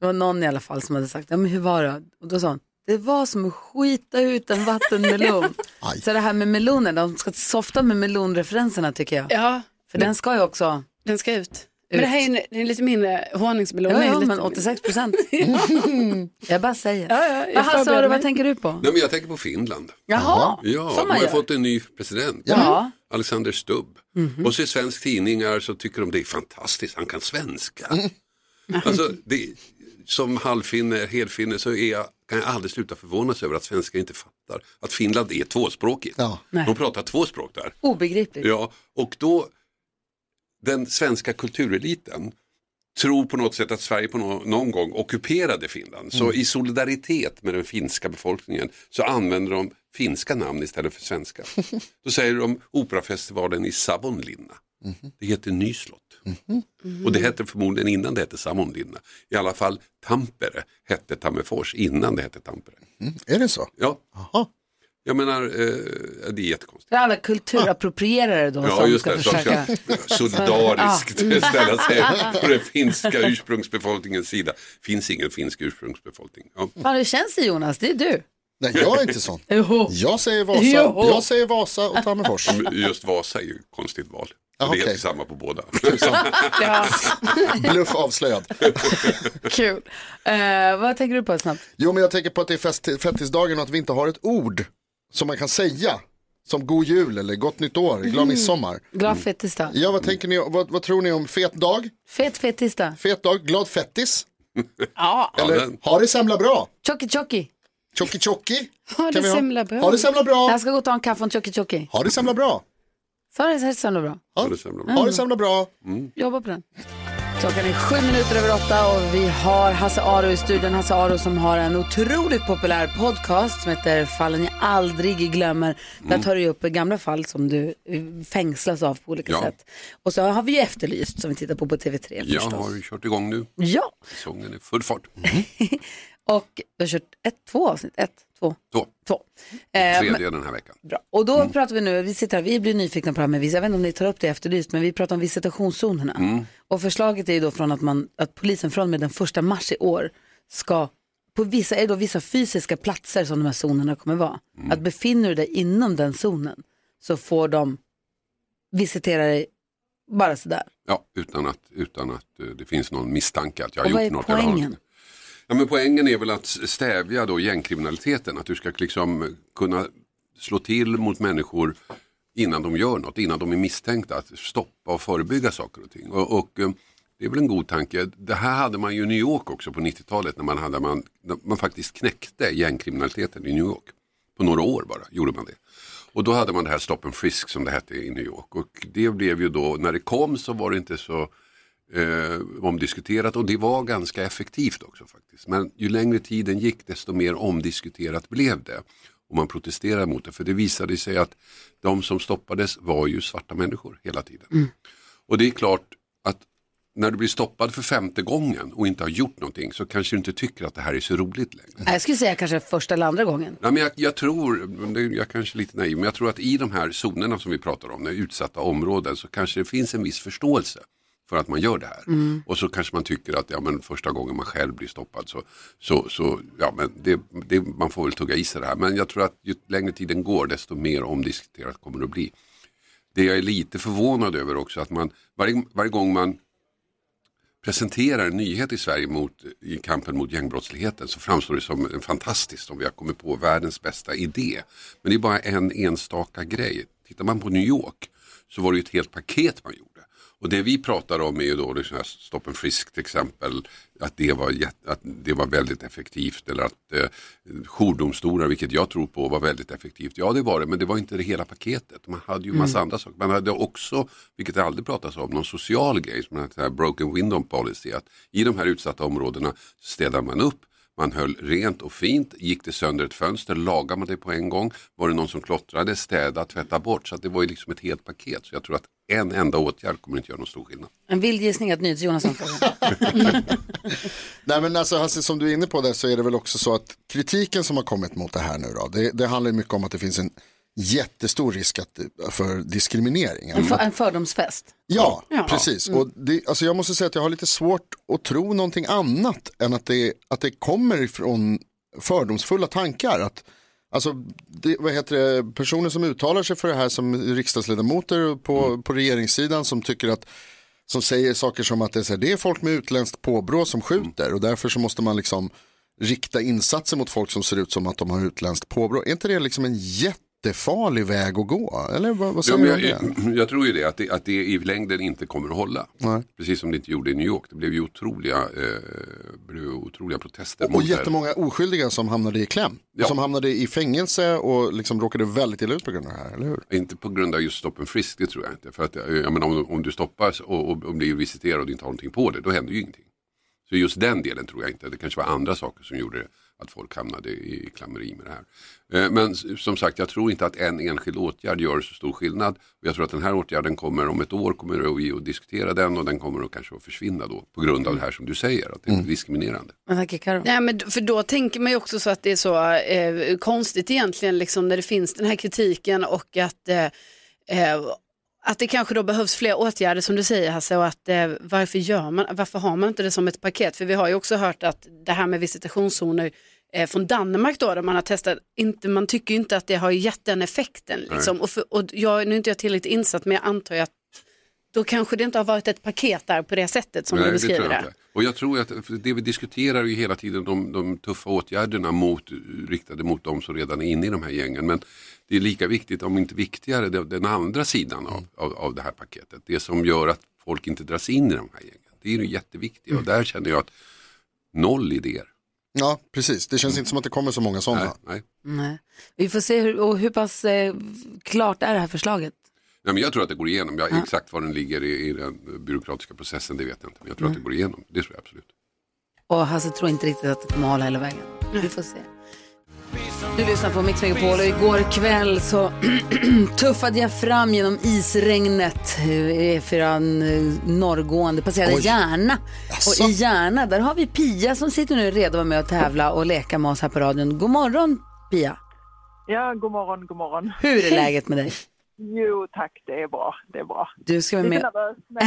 S1: Det var någon i alla fall som hade sagt, ja, men hur var det? Och då sa hon, det var som att skita ut en vattenmelon. Så det här med meloner, de ska softa med melonreferenserna tycker jag.
S2: Ja.
S1: För den ska ju också
S2: Den ska ut. Men det här är en, det är en lite mindre honungsmelon.
S1: Ja, ja, men 86 procent. jag bara säger.
S2: Ja, ja, jag
S1: Vad Hasse,
S2: förbereder
S1: vad tänker du på?
S11: Nej, men jag tänker på Finland.
S1: Jaha,
S11: Ja,
S1: som
S11: de
S1: man
S11: har
S1: gör.
S11: fått en ny president.
S1: Ja.
S11: Alexander Stubb.
S1: Mhm.
S11: Och så i svensk tidningar så tycker de det är fantastiskt, han kan svenska.
S1: Mm.
S11: alltså, det, som halvfinne, helfinne så är jag, kan jag aldrig sluta förvånas över att svenskar inte fattar att Finland är tvåspråkigt.
S1: Nej.
S11: De pratar två språk där.
S1: Obegripligt.
S11: Ja, och då den svenska kultureliten tror på något sätt att Sverige på nå- någon gång ockuperade Finland. Så
S3: Mm.
S11: i solidaritet med den finska befolkningen så använder de finska namn istället för svenska. Då säger de operafestivalen i Savonlinna. Det heter Nyslott. Och det hette förmodligen innan det hette Savonlinna. I alla fall Tampere hette Tammerfors innan det hette Tampere.
S3: Är det så?
S11: Ja. Jag menar, eh, det är jättekonstigt.
S1: Det är alla kulturapproprierare då
S11: Ja,
S1: som
S11: just
S1: ska
S11: det. Som
S1: försöka.
S11: ska solidariskt ställa sig på den finska ursprungsbefolkningens sida. finns ingen finsk ursprungsbefolkning. Ja.
S1: Fan, hur känns det Jonas? Det är du.
S3: Nej, jag är inte sån. Jag säger Vasa, jag säger Vasa och Tammerfors.
S11: Just Vasa är ju ett konstigt val.
S3: Ja,
S11: det
S3: okej.
S11: heter samma på båda.
S3: Bluff avslöjad.
S1: Kul. Eh, vad tänker du på snabbt?
S3: Jo, men jag tänker på att det är fest- fettisdagen och att vi inte har ett ord som man kan säga. Som god jul eller gott nytt år, glad
S1: Mm.
S3: midsommar.
S1: Glad fettisdag.
S3: Ja, vad tänker ni, vad, vad tror ni om fet dag?
S1: Fet fettisdag.
S3: Fet dag, glad fettis?
S2: Ja.
S3: Eller ha det semla bra?
S1: Tjocki tjocki.
S3: Tjocki tjocki?
S2: Ha det semla bra.
S3: Ha det semla bra?
S1: Jag ska gå och ta en kaffe och en tjocki tjocki.
S3: Ha det semla bra?
S1: Sa det så semla bra?
S3: Ha,
S11: det semla bra.
S3: ha det semla bra?
S1: Jobba på den. Klockan är sju minuter över åtta och vi har Hasse Aro i studion. Hasse Aro som har en otroligt populär podcast som heter Fallen jag aldrig glömmer. Där tar du upp gamla fall som du eh, fängslas av på olika
S11: Ja.
S1: sätt. Och så har vi ju Efterlyst som vi tittar på på TV3
S11: Jag
S1: förstås.
S11: har ju kört igång nu.
S1: Ja,
S11: Säsongen är full fart.
S1: och du har kört ett, två avsnitt. Ett, två,
S11: Två.
S1: två. Eh,
S11: Tredje den här veckan.
S1: Bra. Och då pratar vi nu, vi sitter här, vi blir nyfikna på det här med, jag vet inte om ni tar upp det efterlyst, men vi pratar om visitationszonerna.
S11: Mm.
S1: Och förslaget är ju då från att, man, att polisen från och med den första mars i år ska, på vissa, är det då vissa fysiska platser som de här zonerna kommer vara.
S11: Mm.
S1: Att befinner du dig inom den zonen så får de visitera dig bara sådär.
S11: Ja, utan att, utan att eh, det finns någon misstanke att jag har
S1: Och vad
S11: gjort
S1: är
S11: något. eller har
S1: poängen?
S11: Ja, men poängen är väl att stävja då gängkriminaliteten. Att du ska liksom eh, kunna slå till mot människor innan de gör något, innan de är misstänkta. Att stoppa och förebygga saker och ting. Och, och eh, det är väl en god tanke. Det här hade man ju i New York också på 90-talet när man, hade, man, när man faktiskt knäckte gängkriminaliteten i New York. På några år bara gjorde man det. Och då hade man det här Stop and Frisk som det hette i New York. Och det blev ju då, när det kom så var det inte så eh, omdiskuterat och det var ganska effektivt också faktiskt. Men ju längre tiden gick desto mer omdiskuterat blev det. Och man protesterade mot det för det visade sig att de som stoppades var ju svarta människor hela tiden. Och det är klart att när du blir stoppad för femte gången och inte har gjort någonting så kanske du inte tycker att det här är så roligt längre.
S1: Jag skulle säga kanske första eller andra gången.
S11: Nej, men jag, jag tror, jag kanske är lite naiv, men jag tror att i de här zonerna som vi pratar om, de utsatta områden, så kanske det finns en viss förståelse för att man gör det här.
S1: Mm.
S11: Och så kanske man tycker att ja, men första gången man själv blir stoppad så, så, så ja, men det, det, man får väl tugga i sig det här. Men jag tror att ju längre tiden går desto mer omdiskuterat kommer det att bli. Det jag är lite förvånad över också att man varje, varje gång man presenterar en nyhet i Sverige mot, i kampen mot gängbrottsligheten så framstår det som fantastiskt om vi har kommit på världens bästa idé. Men det är bara en enstaka grej. Tittar man på New York så var det ett helt paket man gjorde. Och det vi pratar om är ju då liksom här Stop and Frisk till exempel, att det var, jätte, att det var väldigt effektivt eller att eh, jourdomstolar, vilket jag tror på, var väldigt effektivt. Ja det var det, men det var inte det hela paketet. Man hade ju massa
S13: Mm.
S11: andra saker. Man hade också, vilket det aldrig pratas om, någon social grej som en här broken window policy. Att I de här utsatta områdena städar man upp, man höll rent och fint, gick det sönder ett fönster, lagade man det på en gång. Var det någon som klottrade, städa, tvätta bort. Så att det var ju liksom ett helt paket. Så jag tror att en enda åtgärd kommer inte göra någon stor skillnad.
S1: En vild gissning att NyhetsJonas har frågan.
S3: Nej men alltså Hasse, som du är inne på där så är det väl också så att kritiken som har kommit mot det här nu då, det, det handlar ju mycket om att det finns en jättestor risk att, för diskriminering.
S1: En, för, en fördomsfest.
S3: Ja,
S1: Ja.
S3: precis.
S1: Mm.
S3: Och det, alltså jag måste säga att jag har lite svårt att tro någonting annat än att det, att det kommer ifrån fördomsfulla tankar. Att, alltså, det, vad heter det, personer som uttalar sig för det här som riksdagsledamöter på, på regeringssidan som tycker att som säger saker som att det är, så här, det är folk med utländskt påbrå som skjuter och därför så måste man liksom rikta insatser mot folk som ser ut som att de har utländskt påbrå. Är inte det liksom en jättefarlig väg att gå? Eller vad, vad
S11: Ja,
S3: säger
S11: men
S3: du om det?
S11: jag, jag tror ju det att, det, att det i längden inte kommer att hålla.
S3: Nej.
S11: Precis som det inte gjorde i New York. Det blev ju otroliga, eh, blev otroliga protester.
S3: Och
S11: det.
S3: jättemånga oskyldiga som hamnade i kläm.
S11: Ja.
S3: Som hamnade i fängelse och liksom råkade väldigt illa ut på grund av det här, eller hur?
S11: Inte på grund av just stop and frisk, det tror jag inte. För att, eh, jag menar, om, om du stoppas och, och, och blir visiterad och du inte har någonting på det, då händer ju ingenting. Så just den delen tror jag inte. Det kanske var andra saker som gjorde att folk hamnade i klammeri med det här. Eh, Men som sagt, jag tror inte att en enskild åtgärd gör så stor skillnad. Jag tror att den här åtgärden kommer om ett år kommer vi att diskutera den och den kommer att kanske att försvinna då på grund av det här som du säger, att det är diskriminerande.
S1: Men tack Karo.
S2: Nej, men för då tänker man ju också så att det är så eh, konstigt egentligen liksom när det finns den här kritiken och att, eh, eh, att det kanske då behövs fler åtgärder som du säger Hasse och att eh, varför, gör man, varför har man inte det som ett paket? För vi har ju också hört att det här med visitationszoner från Danmark då, där man har testat, inte, man tycker inte att det har gett den effekten. Liksom. Och, för, och jag, nu är inte jag tillräckligt insatt men jag antar ju att då kanske det inte har varit ett paket där på det sättet som du
S11: det
S2: beskriver det.
S11: inte. Och jag tror att det vi diskuterar ju hela tiden de, de tuffa åtgärderna mot, riktade mot de som redan är inne i de här gängen. Men det är lika viktigt, om inte viktigare, den andra sidan av, av, av det här paketet. Det som gör att folk inte dras in i de här gängen. Det är ju jätteviktigt och där känner jag att noll idéer.
S3: Ja, precis. Det känns inte som att det kommer så många sådana.
S11: Nej.
S1: Nej. Vi får se hur, och hur pass eh, klart är det här förslaget.
S11: Nej, men jag tror att det går igenom. Jag, Exakt var den ligger i, i den byråkratiska processen, det vet jag inte. Men jag tror att det går igenom. Det tror jag absolut.
S1: Och Hasse tror inte riktigt att det kommer hålla hela vägen. Vi får se. Du lyssnar på Mix Megapol och igår kväll så tuffade jag fram genom isregnet eh, E4 norrgående, passerade
S3: Oj.
S1: Järna. Och i Järna där har vi Pia som sitter nu redo att vara med och tävla och leka med oss här på radion. God morgon Pia!
S13: Ja, god morgon, god morgon.
S1: Hur är läget med dig?
S13: Jo, tack, det är bra. Det är bra.
S1: Du ska vara
S13: Lite
S1: med.
S13: nervös, men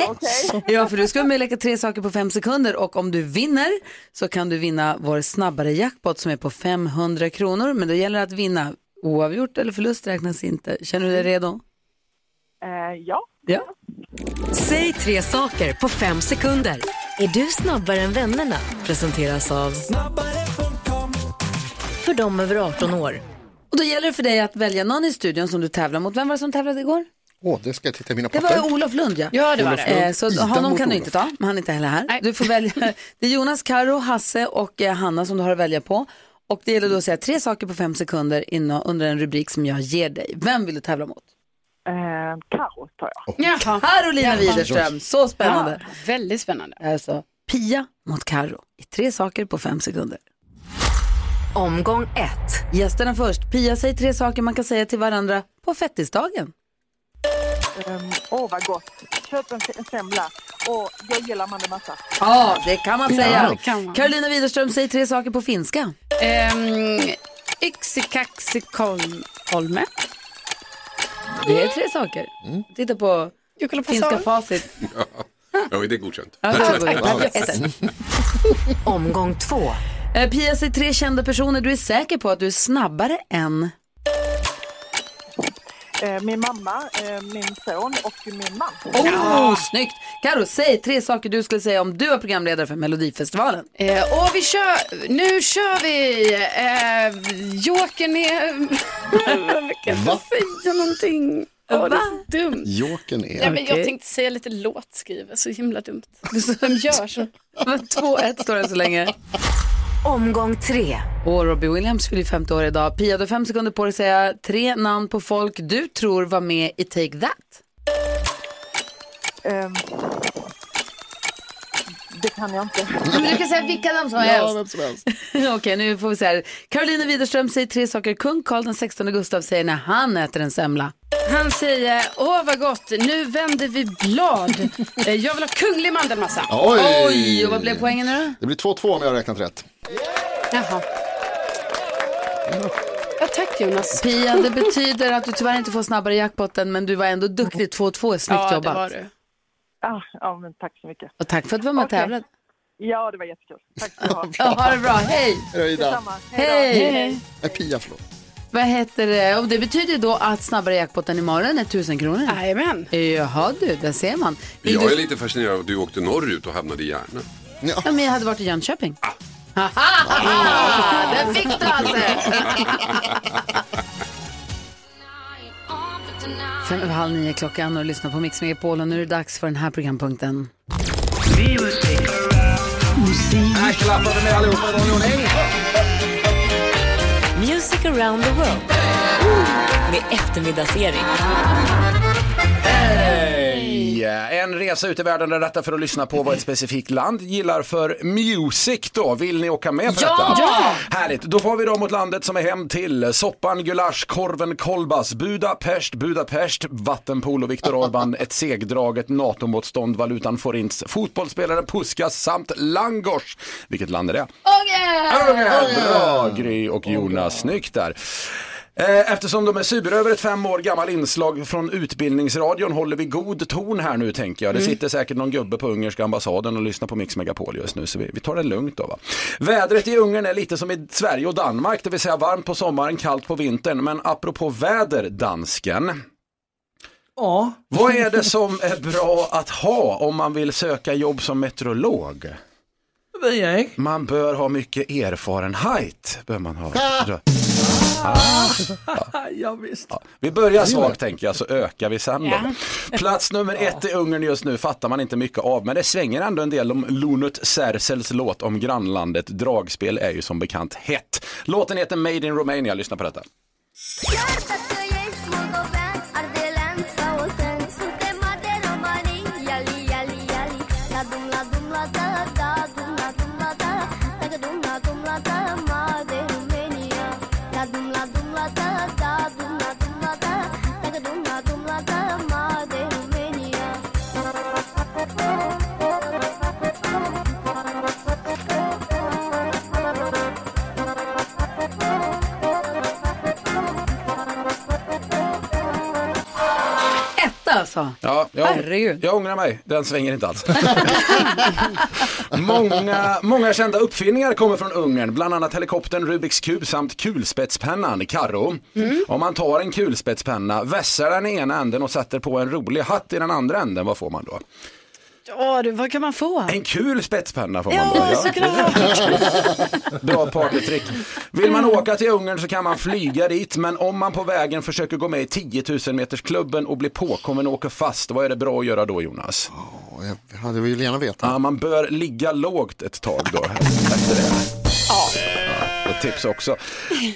S13: eh, okej.
S1: Ja, för du ska vara med och leka tre saker på fem sekunder och om du vinner så kan du vinna vår snabbare jackpot som är på 500 kronor. Men då gäller det att vinna. Oavgjort eller förlust räknas inte. Känner du dig redo?
S13: Eh, ja.
S1: Ja.
S9: Säg tre saker på fem sekunder. Är du snabbare än vännerna? Presenteras av för dem över 18 år.
S1: Och då gäller det för dig att välja någon i studion som du tävlar mot. Vem var det som tävlade igår?
S3: Åh, det ska jag titta i mina
S1: Det
S3: papper.
S1: var Olof Lund ja.
S2: Ja, det var det.
S1: Eh, så
S3: Ida
S1: honom kan du
S3: Olof.
S1: inte ta, men han är inte heller här. Du får välja. Det är Jonas, Karo, Hasse och eh, Hanna som du har att välja på. Och det gäller då att säga tre saker på fem sekunder innan, under en rubrik som jag ger dig. Vem vill du tävla mot?
S13: Eh, Karo tar jag.
S2: Jaha.
S1: Carolina Widerström, så spännande.
S2: Ja, väldigt spännande.
S1: Alltså Pia mot Karo i tre saker på fem sekunder.
S9: Omgång ett.
S1: Gästerna först. Pia säger tre saker man kan säga till varandra på fettisdagen.
S13: Ehm, Åh, vad gott. Köp en, en semla. Och jag gillar mandelmassa.
S1: Ja, det kan man säga.
S2: det kan man.
S1: Carolina Widerström säger tre saker på finska.
S2: Um, Yxikaxikolme.
S1: Det är tre saker. Titta på
S2: Jag kollar på
S1: finska facit.
S11: Ja, det är godkänt.
S1: Ja. Ett, ett.
S9: Omgång två.
S1: Eh, Pia säger tre kända personer du är säker på att du är snabbare än.
S13: Eh, min mamma, eh, min son och min man.
S1: Oh, Snyggt! Karo, säg tre saker du skulle säga om du var programledare för Melodifestivalen.
S2: Eh, och vi kör, nu kör vi. Eh, Jokern är... jag kan inte
S3: Va?
S2: säga någonting. Åh, det är så dumt.
S3: Jokern är...
S2: Ja, men jag tänkte säga lite låtskrivare, så himla dumt. Vem gör så?
S1: 2-1 står det så länge.
S9: Omgång tre.
S1: Och Robbie Williams fyller 50 år idag. Pia, du har fem sekunder på dig att säga tre namn på folk du tror var med i Take That.
S13: Ehm, det kan jag inte.
S1: Men du kan säga vilka namn som helst. Okej, nu får vi se här. Carolina Widerström säger tre saker kung Carl den 16 Gustav säger när han äter en semla.
S2: Han säger, åh vad gott, nu vänder vi blad. Eh, jag vill ha kunglig mandelmassa.
S3: Oj!
S1: Oj, och vad blev poängen nu då?
S3: Det blir 2-2 om jag har räknat rätt.
S2: Jaha. Ja, tack Jonas.
S1: Pia, det betyder att du tyvärr inte får snabbare jackpotten men du var ändå duktig. 2-2 är snyggt
S2: Ja, det
S1: jobbat.
S2: var du.
S13: Ah, ja, men tack så mycket.
S1: Och tack för att du var med och
S13: Okej.
S1: tävlade.
S13: Ja, det var jättekul. Tack ska du ha.
S1: Ja, ha det bra, hej!
S3: Hej då.
S13: Hej då.
S1: Hej!
S3: Nej, Pia, förlåt.
S1: Vad heter det? Och det betyder då att snabbare jackpotten imorgon är 1000 kronor.
S2: Jajamän.
S1: Jaha du, där ser man. Vill
S11: Jag är
S1: du...
S11: lite fascinerad av att du åkte norrut och hamnade i Järna.
S1: Ja, men jag hade varit i Jönköping. Haha! Den fick du alltså! Fem över halv nio klockan och lyssnar på Mix Megapol och nu är det dags för den här programpunkten.
S14: Här klappar vi med allihopa.
S9: Music around the world. Med eftermiddagsserie.
S14: Hej! En resa ut i världen där detta för att lyssna på vad ett specifikt land gillar för music då. Vill ni åka med på
S1: Ja!
S14: detta?
S1: Ja!
S14: Härligt, då får vi då mot landet som är hem till soppan, gulasch, korven, kolbas, Budapest, Budapest, vattenpool och Viktor Orban, ett segdraget NATO-motstånd, valutan forints, fotbollsspelaren Puskas samt Langos. Vilket land är det? Ungern! Bra Gry och Jonas, snyggt där. Eh, Eftersom de är sur över ett fem år gammal inslag från Utbildningsradion håller vi god ton här nu tänker jag. Det sitter säkert någon gubbe på ungerska ambassaden och lyssnar på Mix Megapol just nu så vi, vi tar det lugnt då va. Vädret i Ungern är lite som i Sverige och Danmark, det vill säga varmt på sommaren, kallt på vintern. Men apropå väder, dansken.
S4: Ja.
S14: Vad är det som är bra att ha om man vill söka jobb som meteorolog? Man bör ha mycket erfarenhet. Bör man ha.
S4: Ja, visst.
S14: Ja, vi börjar svagt tänker jag så ökar vi sen då.
S2: Ja.
S14: Plats nummer ett i Ungern just nu fattar man inte mycket av men det svänger ändå en del om Lunut Sersels låt om grannlandet. Dragspel är ju som bekant hett. Låten heter Made in Romania, lyssna på detta.
S1: Alltså.
S14: Ja, jag,
S1: Herregud.
S14: jag ångrar mig, den svänger inte alls. många, många kända uppfinningar kommer från Ungern, bland annat helikoptern, Rubiks kub samt kulspetspennan, Karo. Om man tar en kulspetspenna, vässar den i ena änden och sätter på en rolig hatt i den andra änden, vad får man då?
S2: Ja, du, vad kan man få?
S14: En kul spetspenna får man
S2: Ja,
S14: då.
S2: såklart.
S14: Bra partytrick. Vill man åka till Ungern så kan man flyga dit, men om man på vägen försöker gå med i 10 000 meters klubben och blir påkommen och åker fast, vad är det bra att göra då Jonas?
S3: Och Jag hade vill gärna veta.
S14: Ja, man bör ligga lågt ett tag då efter det. Ja, ett tips också.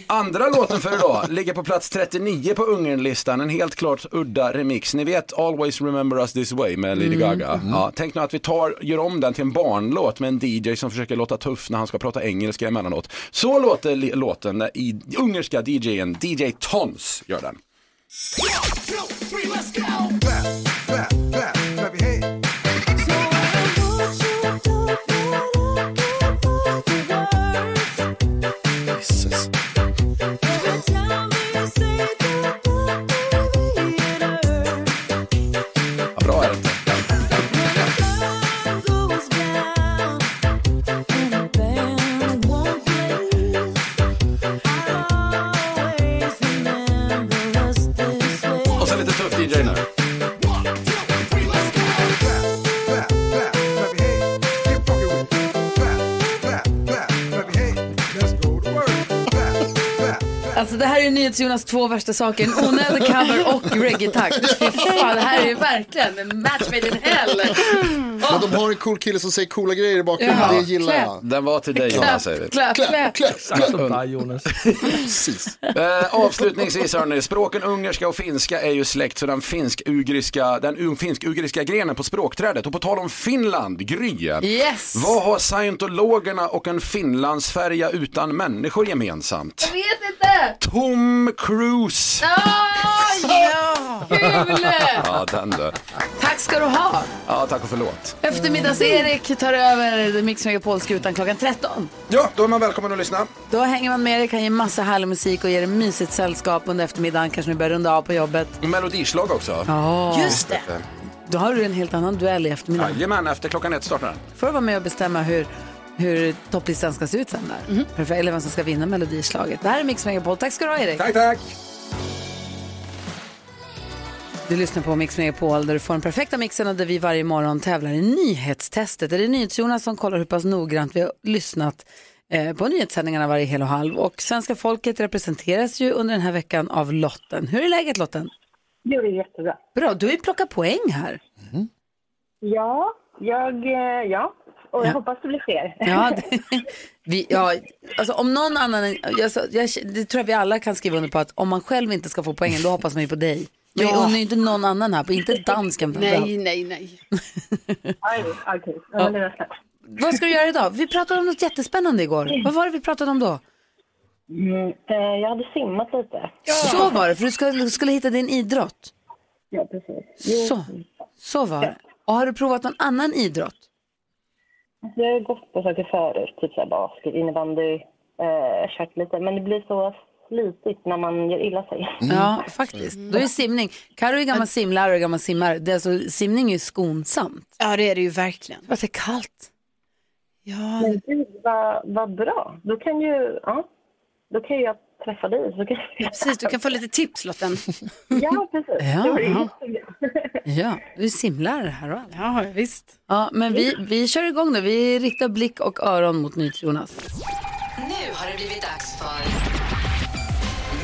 S14: Andra låten för idag ligger på plats 39 på Ungernlistan. En helt klart udda remix. Ni vet Always Remember Us This Way med Lady Gaga. Ja, tänk nu att vi tar, gör om den till en barnlåt med en DJ som försöker låta tuff när han ska prata engelska emellanåt. Så låter låten när i ungerska DJen DJ Tons gör den.
S3: Jesus.
S14: Är
S1: NyhetsJonas två värsta saker. En onödig cover och reggae-takt. Fy fan, det här är ju verkligen en match made in hell.
S3: Men de har en cool kille som säger coola grejer i bakgrunden,
S1: Ja,
S3: det gillar
S1: clap.
S3: jag.
S14: Den var till dig Jonas säger vi.
S1: clap, clap.
S3: clap.
S4: Exakt som dig Jonas.
S3: Precis.
S14: Eh, avslutningsvis hörni, språken ungerska och finska är ju släkt så den finsk-ugriska, den finsk-ugriska grenen på språkträdet. Och på tal om Finland, Gry.
S1: Yes.
S14: Vad har scientologerna och en finlandsfärja utan människor gemensamt?
S1: Jag vet inte.
S14: Tom Cruise!
S1: Ah, ja, kul.
S14: Ja, den du.
S1: Tack ska du ha.
S14: Ja, tack och förlåt.
S1: Eftermiddags-Erik tar över Mix Megapol-skutan klockan 13.
S14: Ja, då är man välkommen att lyssna.
S1: Då hänger man med dig, kan ge massa härlig musik och ger dig mysigt sällskap under eftermiddagen. Kanske ni börjar runda av på jobbet.
S14: Melodislag också.
S1: Ja. Just det. Då har du en helt annan duell i eftermiddag.
S14: Jajamän, efter klockan ett startar den.
S1: Får du vara med och bestämma hur, hur topplistan ska se ut sen där. Perfekt, eller vem som ska vinna melodislaget. Det här är Mix Megapol. Tack ska du ha Erik.
S14: Tack, tack.
S1: Du lyssnar på Mix Megapol där du får den perfekta mixen och där vi varje morgon tävlar i nyhetstestet. Det är NyhetsJonas som kollar hur pass noggrant vi har lyssnat eh, på nyhetssändningarna varje hel och halv. Och svenska folket representeras ju under den här veckan av Lotten. Hur är läget Lotten?
S15: Jo, det är jättebra.
S1: Bra, du har ju plockat poäng här.
S15: Ja, jag, eh, ja. Och jag hoppas det blir fler.
S1: Ja, det, vi, ja alltså om någon annan, än- jag, det tror jag vi alla kan skriva under på att om man själv inte ska få poängen då hoppas man ju på dig. Men
S2: Ja.
S1: jag undrar ju inte någon annan här, inte dansken.
S2: Nej, nej, nej.
S15: Aj, Okej, ja, men.
S1: Vad ska du göra idag? Vi pratade om något jättespännande igår. Vad var det vi pratade om då?
S15: Mm, eh, jag hade simmat lite.
S1: Så var det, för du skulle, skulle hitta din idrott.
S15: Ja, precis.
S1: Så, så var det. Och har du provat någon annan idrott?
S15: Jag har gått på saker förut, typ så här basket, innebandy, eh, kört lite. Men det blir så slitigt när man gör illa sig.
S1: Ja, faktiskt. Då är simning. Karo är gammal simlärare och gammal simmare. Det är alltså, simning är ju skonsamt.
S2: Ja, det är det ju verkligen.
S1: För att det är kallt.
S2: Ja.
S15: Men gud, vad, vad bra. Då kan ju, ja, då kan ju jag träffa dig. Så kan jag...
S2: Precis, du kan få lite tips Lotten.
S15: Ja, precis.
S1: Ja, ja. Ja, du är simlärare här och.
S2: Ja, visst.
S1: Ja, men vi, vi kör igång nu. Vi riktar blick och öron mot NyhetsJonas.
S9: Nu har det blivit dags för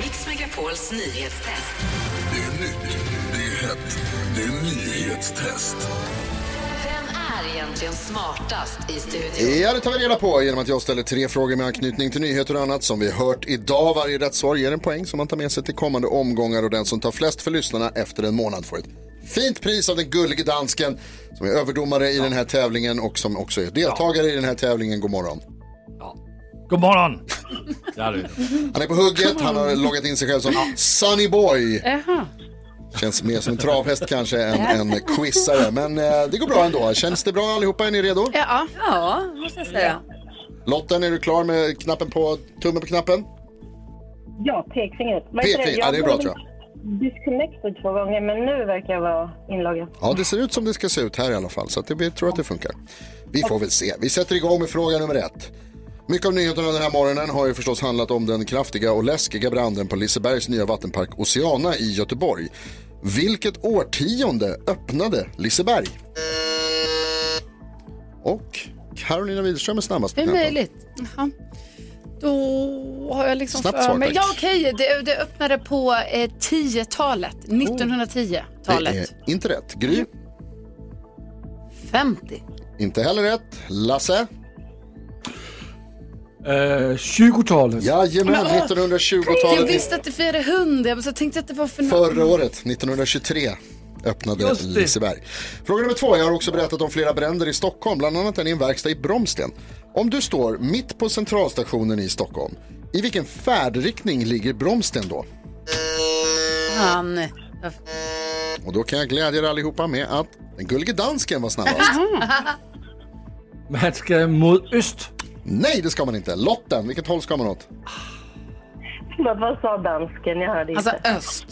S9: Mix Megapols nyhetstest.
S5: Det är nytt, det är hett, det är nyhetstest.
S9: Är egentligen smartast i studion?
S3: Ja, det tar vi reda på genom att jag ställer tre frågor med anknytning till nyheter och annat som vi hört idag. Varje rätt svar ger en poäng som man tar med sig till kommande omgångar och den som tar flest för lyssnarna efter en månad får ett fint pris av den gullige dansken som är överdomare i den här tävlingen och som också är deltagare i den här tävlingen. God morgon.
S4: God morgon! Ja.
S3: Han är på hugget, han har loggat in sig själv som Sunny Boy.
S2: Jaha.
S3: Känns mer som en travhäst kanske än en quizare. Men eh, det går bra ändå. Känns det bra allihopa? Är ni redo?
S2: Ja.
S1: Ja, måste jag säga.
S3: Lotten, är du klar med knappen på, tummen på knappen?
S15: Ja, pekfingret. Vad heter
S3: Pekfinger, ja, det är bra, tror
S15: Disconnected två gånger, men nu verkar jag vara inloggad.
S3: Ja, det ser ut som det ska se ut här i alla fall. Så att det, vi tror att det funkar. Vi får väl se. Vi sätter igång med fråga nummer ett. Mycket av nyheterna den här morgonen har ju förstås handlat om den kraftiga och läskiga branden på Lisebergs nya vattenpark Oceana i Göteborg. Vilket årtionde öppnade Liseberg? Och Carolina Widerström är snabbast på
S2: Det är möjligt. Jaha. Då har jag liksom
S3: Snabbt
S2: för
S3: svar,
S2: mig.
S3: tack.
S2: Ja, okej. Det, det öppnade på eh, 10-talet. 1910-talet.
S3: Det är inte rätt. Gry?
S1: 50.
S3: Inte heller rätt. Lasse?
S4: Uh, 20-talet.
S3: Jajamän,
S2: Men, åh, Jag
S3: 1920-talet.
S2: visste att det firade 100, men så tänkte jag att det var för
S3: Förra året, 1923, öppnade. Liseberg. Fråga nummer två. Jag har också berättat om flera bränder i Stockholm, bland annat en i en verkstad i Bromsten. Om du står mitt på centralstationen i Stockholm, i vilken färdriktning ligger Bromsten då?
S1: Han...
S3: Och då kan jag glädja er allihopa med att den gullige dansken var snabbast.
S4: Man ska mot öst.
S3: Nej, det ska man inte. Lotten, vilket håll ska man åt?
S15: Förlåt, vad sa dansken? Jag hörde inte.
S1: Alltså öst.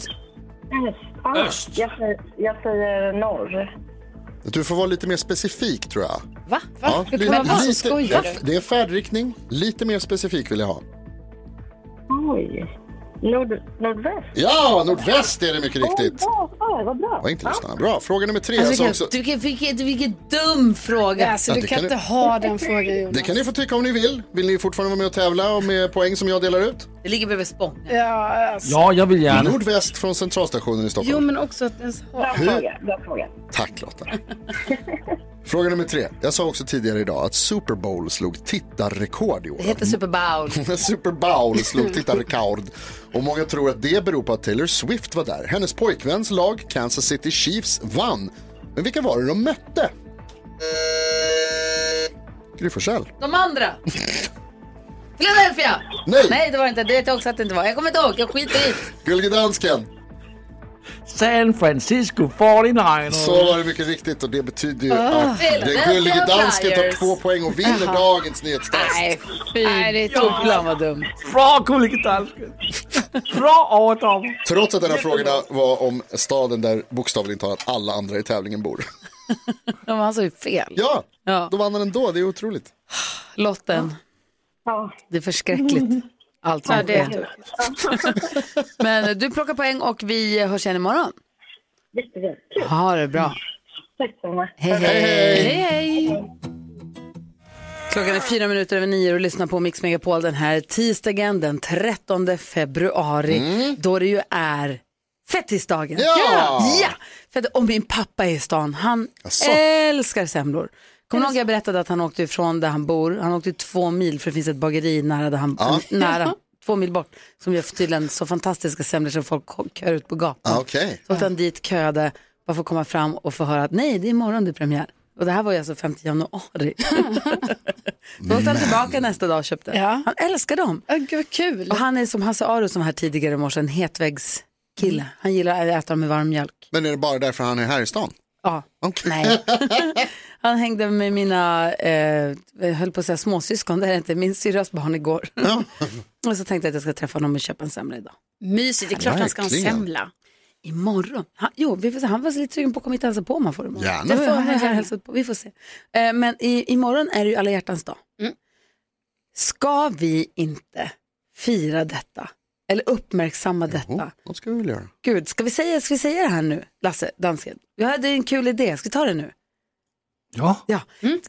S15: Öst. Ah,
S3: Öst.
S15: Jag, säger, jag säger norr.
S3: Du får vara lite mer specifik tror jag.
S2: Va?
S3: Ja,
S2: Hur
S3: li-
S2: vara så
S3: lite-
S2: skojar
S3: det,
S2: du?
S3: det är färdriktning, lite mer specifik vill jag ha.
S15: Oj. Nord, nordväst?
S3: Ja, nordväst är det mycket riktigt.
S15: Åh, bra, vad bra.
S3: Var inte lyssnarna. Bra. Fråga nummer tre.
S1: Alltså,
S3: sa
S1: vilken,
S3: också,
S1: vilken, vilken, vilken dum fråga.
S2: Alltså,
S3: Ja,
S2: du kan
S3: kan
S2: inte
S3: du-
S2: ha den frågan Jonas.
S3: det kan ni få tycka om ni vill. Vill ni fortfarande vara med och tävla och med poäng som jag delar ut?
S1: Det ligger bredvid Spånga.
S2: Ja, alltså.
S4: Ja, jag vill gärna.
S3: Nordväst från centralstationen i Stockholm.
S2: Jo, men också att ens ha...
S15: Bra fråga, bra fråga.
S3: Tack Lotta. Fråga nummer tre. Jag sa också tidigare idag att Super Bowl slog tittarrekord i år.
S1: Det heter Super Bowl.
S3: Super Bowl slog tittarrekord. Och många tror att det beror på att Taylor Swift var där. Hennes pojkväns lag, Kansas City Chiefs, vann. Men vilka var det de mötte? Gry.
S1: De andra. Philadelphia.
S3: Nej.
S1: Nej, det var inte. Det vet jag också att det inte var. Jag kommer inte ihåg. Jag skiter i det.
S3: Gullige dansken.
S4: San Francisco 49ers.
S3: Så var det mycket riktigt och det betyder ju
S1: Ah.
S3: att den gullige dansken tar två poäng och vinner dagens nyhetstest.
S1: Nej, fy. Nej, det är Topplan vad dumt.
S4: Bra gullige dansken. Bra överdomare.
S3: Trots att den här frågorna var om staden där bokstavligen talat alla andra i tävlingen bor.
S1: Ja, men han sa ju fel.
S3: Ja,
S1: Ja.
S3: då vann han ändå. Det är otroligt.
S1: Lotten.
S15: Ja.
S1: Det är förskräckligt. Allt som
S2: Ja,
S1: sker. Men du plockar poäng och vi hörs igen imorgon.
S15: Jättekul.
S1: Ha det bra.
S15: Tack så mycket.
S1: Hej, hej. hej, hej. Klockan är fyra minuter över nio och lyssnar på Mix Megapol den här tisdagen den 13 februari då det ju är fettisdagen.
S3: Ja!
S1: ja! För och min pappa är i stan, han
S3: Jaså?
S1: älskar semlor. Kommer du ihåg jag berättade att han åkte ifrån där han bor, han åkte två mil för det finns ett bageri nära där han,
S3: Ja.
S1: nära, två mil bort, som gör tydligen så fantastiska semlor som folk kör ut på gatan.
S3: Ah, Okej.
S1: Så åkte han dit, köade, bara för att komma fram och få höra att nej, det är imorgon det är premiär. Och det här var ju alltså 5 januari. Då åkte han tillbaka nästa dag och köpte.
S2: Ja.
S1: Han älskar dem.
S2: Ja, gud kul.
S1: Och han är som Hasse Aro som var här tidigare i morse, en hetväggskille. Han gillar att äta dem med varm mjölk.
S3: Men är det bara därför han är här i stan?
S1: Ja.
S3: Okej.
S1: Nej. Han hängde med mina, eh, jag höll på att säga småsyskon, det är inte, min syrras barn igår. och så tänkte jag att jag ska träffa honom och köpa en semla idag.
S2: Mysigt, det är klart han ska ha en semla.
S1: Imorgon? Han, jo, vi får se. Han var lite sugen på att komma hit och hälsa på om han får imorgon.
S3: Gärna.
S1: Det får han
S2: han
S1: på. Vi får se. Eh, men i, imorgon är det ju alla hjärtans dag.
S2: Mm.
S1: Ska vi inte fira detta? Eller uppmärksamma detta?
S3: Oh, vad ska vi väl göra?
S1: Gud, ska vi, säga, ska vi säga det här nu, Lasse, dansken? Vi hade en kul idé, ska vi ta det nu?
S4: Ja.
S1: Ja.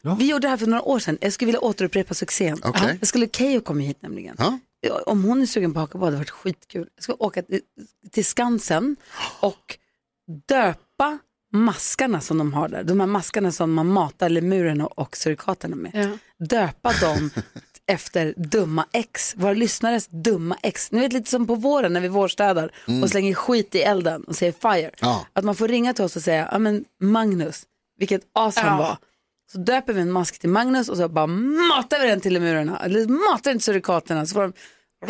S4: Ja.
S1: Vi gjorde det här för några år sedan. Jag skulle vilja återupprepa succén. Ja. Jag skulle Keyyo komma hit nämligen.
S3: Ja.
S1: Om hon är sugen på att haka på, det hade varit skitkul. Jag ska åka till, till Skansen och döpa maskarna som de har där. De här maskarna som man matar lemurerna och surikaterna med.
S2: Ja.
S1: Döpa dem efter dumma ex, våra lyssnares dumma ex. Ni vet lite som på våren när vi vårstädar och slänger skit i elden och säger fire.
S3: Ja.
S1: Att man får ringa till oss och säga, ja men Magnus, vilket as han
S2: Ja.
S1: var. Så döper vi en mask till Magnus och så bara matar vi den till lemurerna. Eller matar den till surikaterna så får de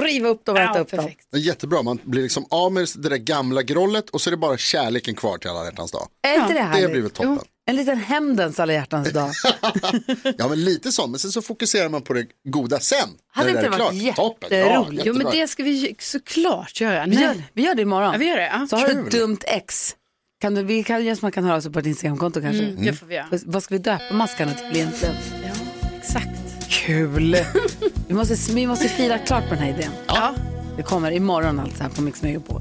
S1: riva upp dem och äta
S2: Ja,
S1: upp dem.
S2: perfekt.
S3: Det är jättebra, man blir liksom av med det där gamla grollet och så är det bara kärleken kvar till alla hjärtans dag.
S1: Är inte det
S3: Det
S1: härligt?
S3: blir väl toppen.
S1: En liten hämndens alla hjärtans dag.
S3: Ja men lite så, men sen så fokuserar man på det goda sen.
S1: Hade inte det varit
S3: klart. Toppen, ja,
S1: jätteroligt?
S2: Jo, men det ska vi såklart göra.
S1: Vi gör, vi gör det imorgon.
S2: Ja, vi gör det. Ja.
S1: Så har du
S3: Kul.
S1: ett dumt ex. Kan du, vi kan, Jesper kan höra av sig på ett Instagramkonto kanske.
S2: Mm, det får vi göra.
S1: Vad- ska vi döpa maskarna till egentligen?
S2: Ja, exakt.
S1: Kul! vi, måste, vi måste fira klart på den här idén.
S2: Ja.
S1: Det kommer imorgon alltså här på Mix Megapol.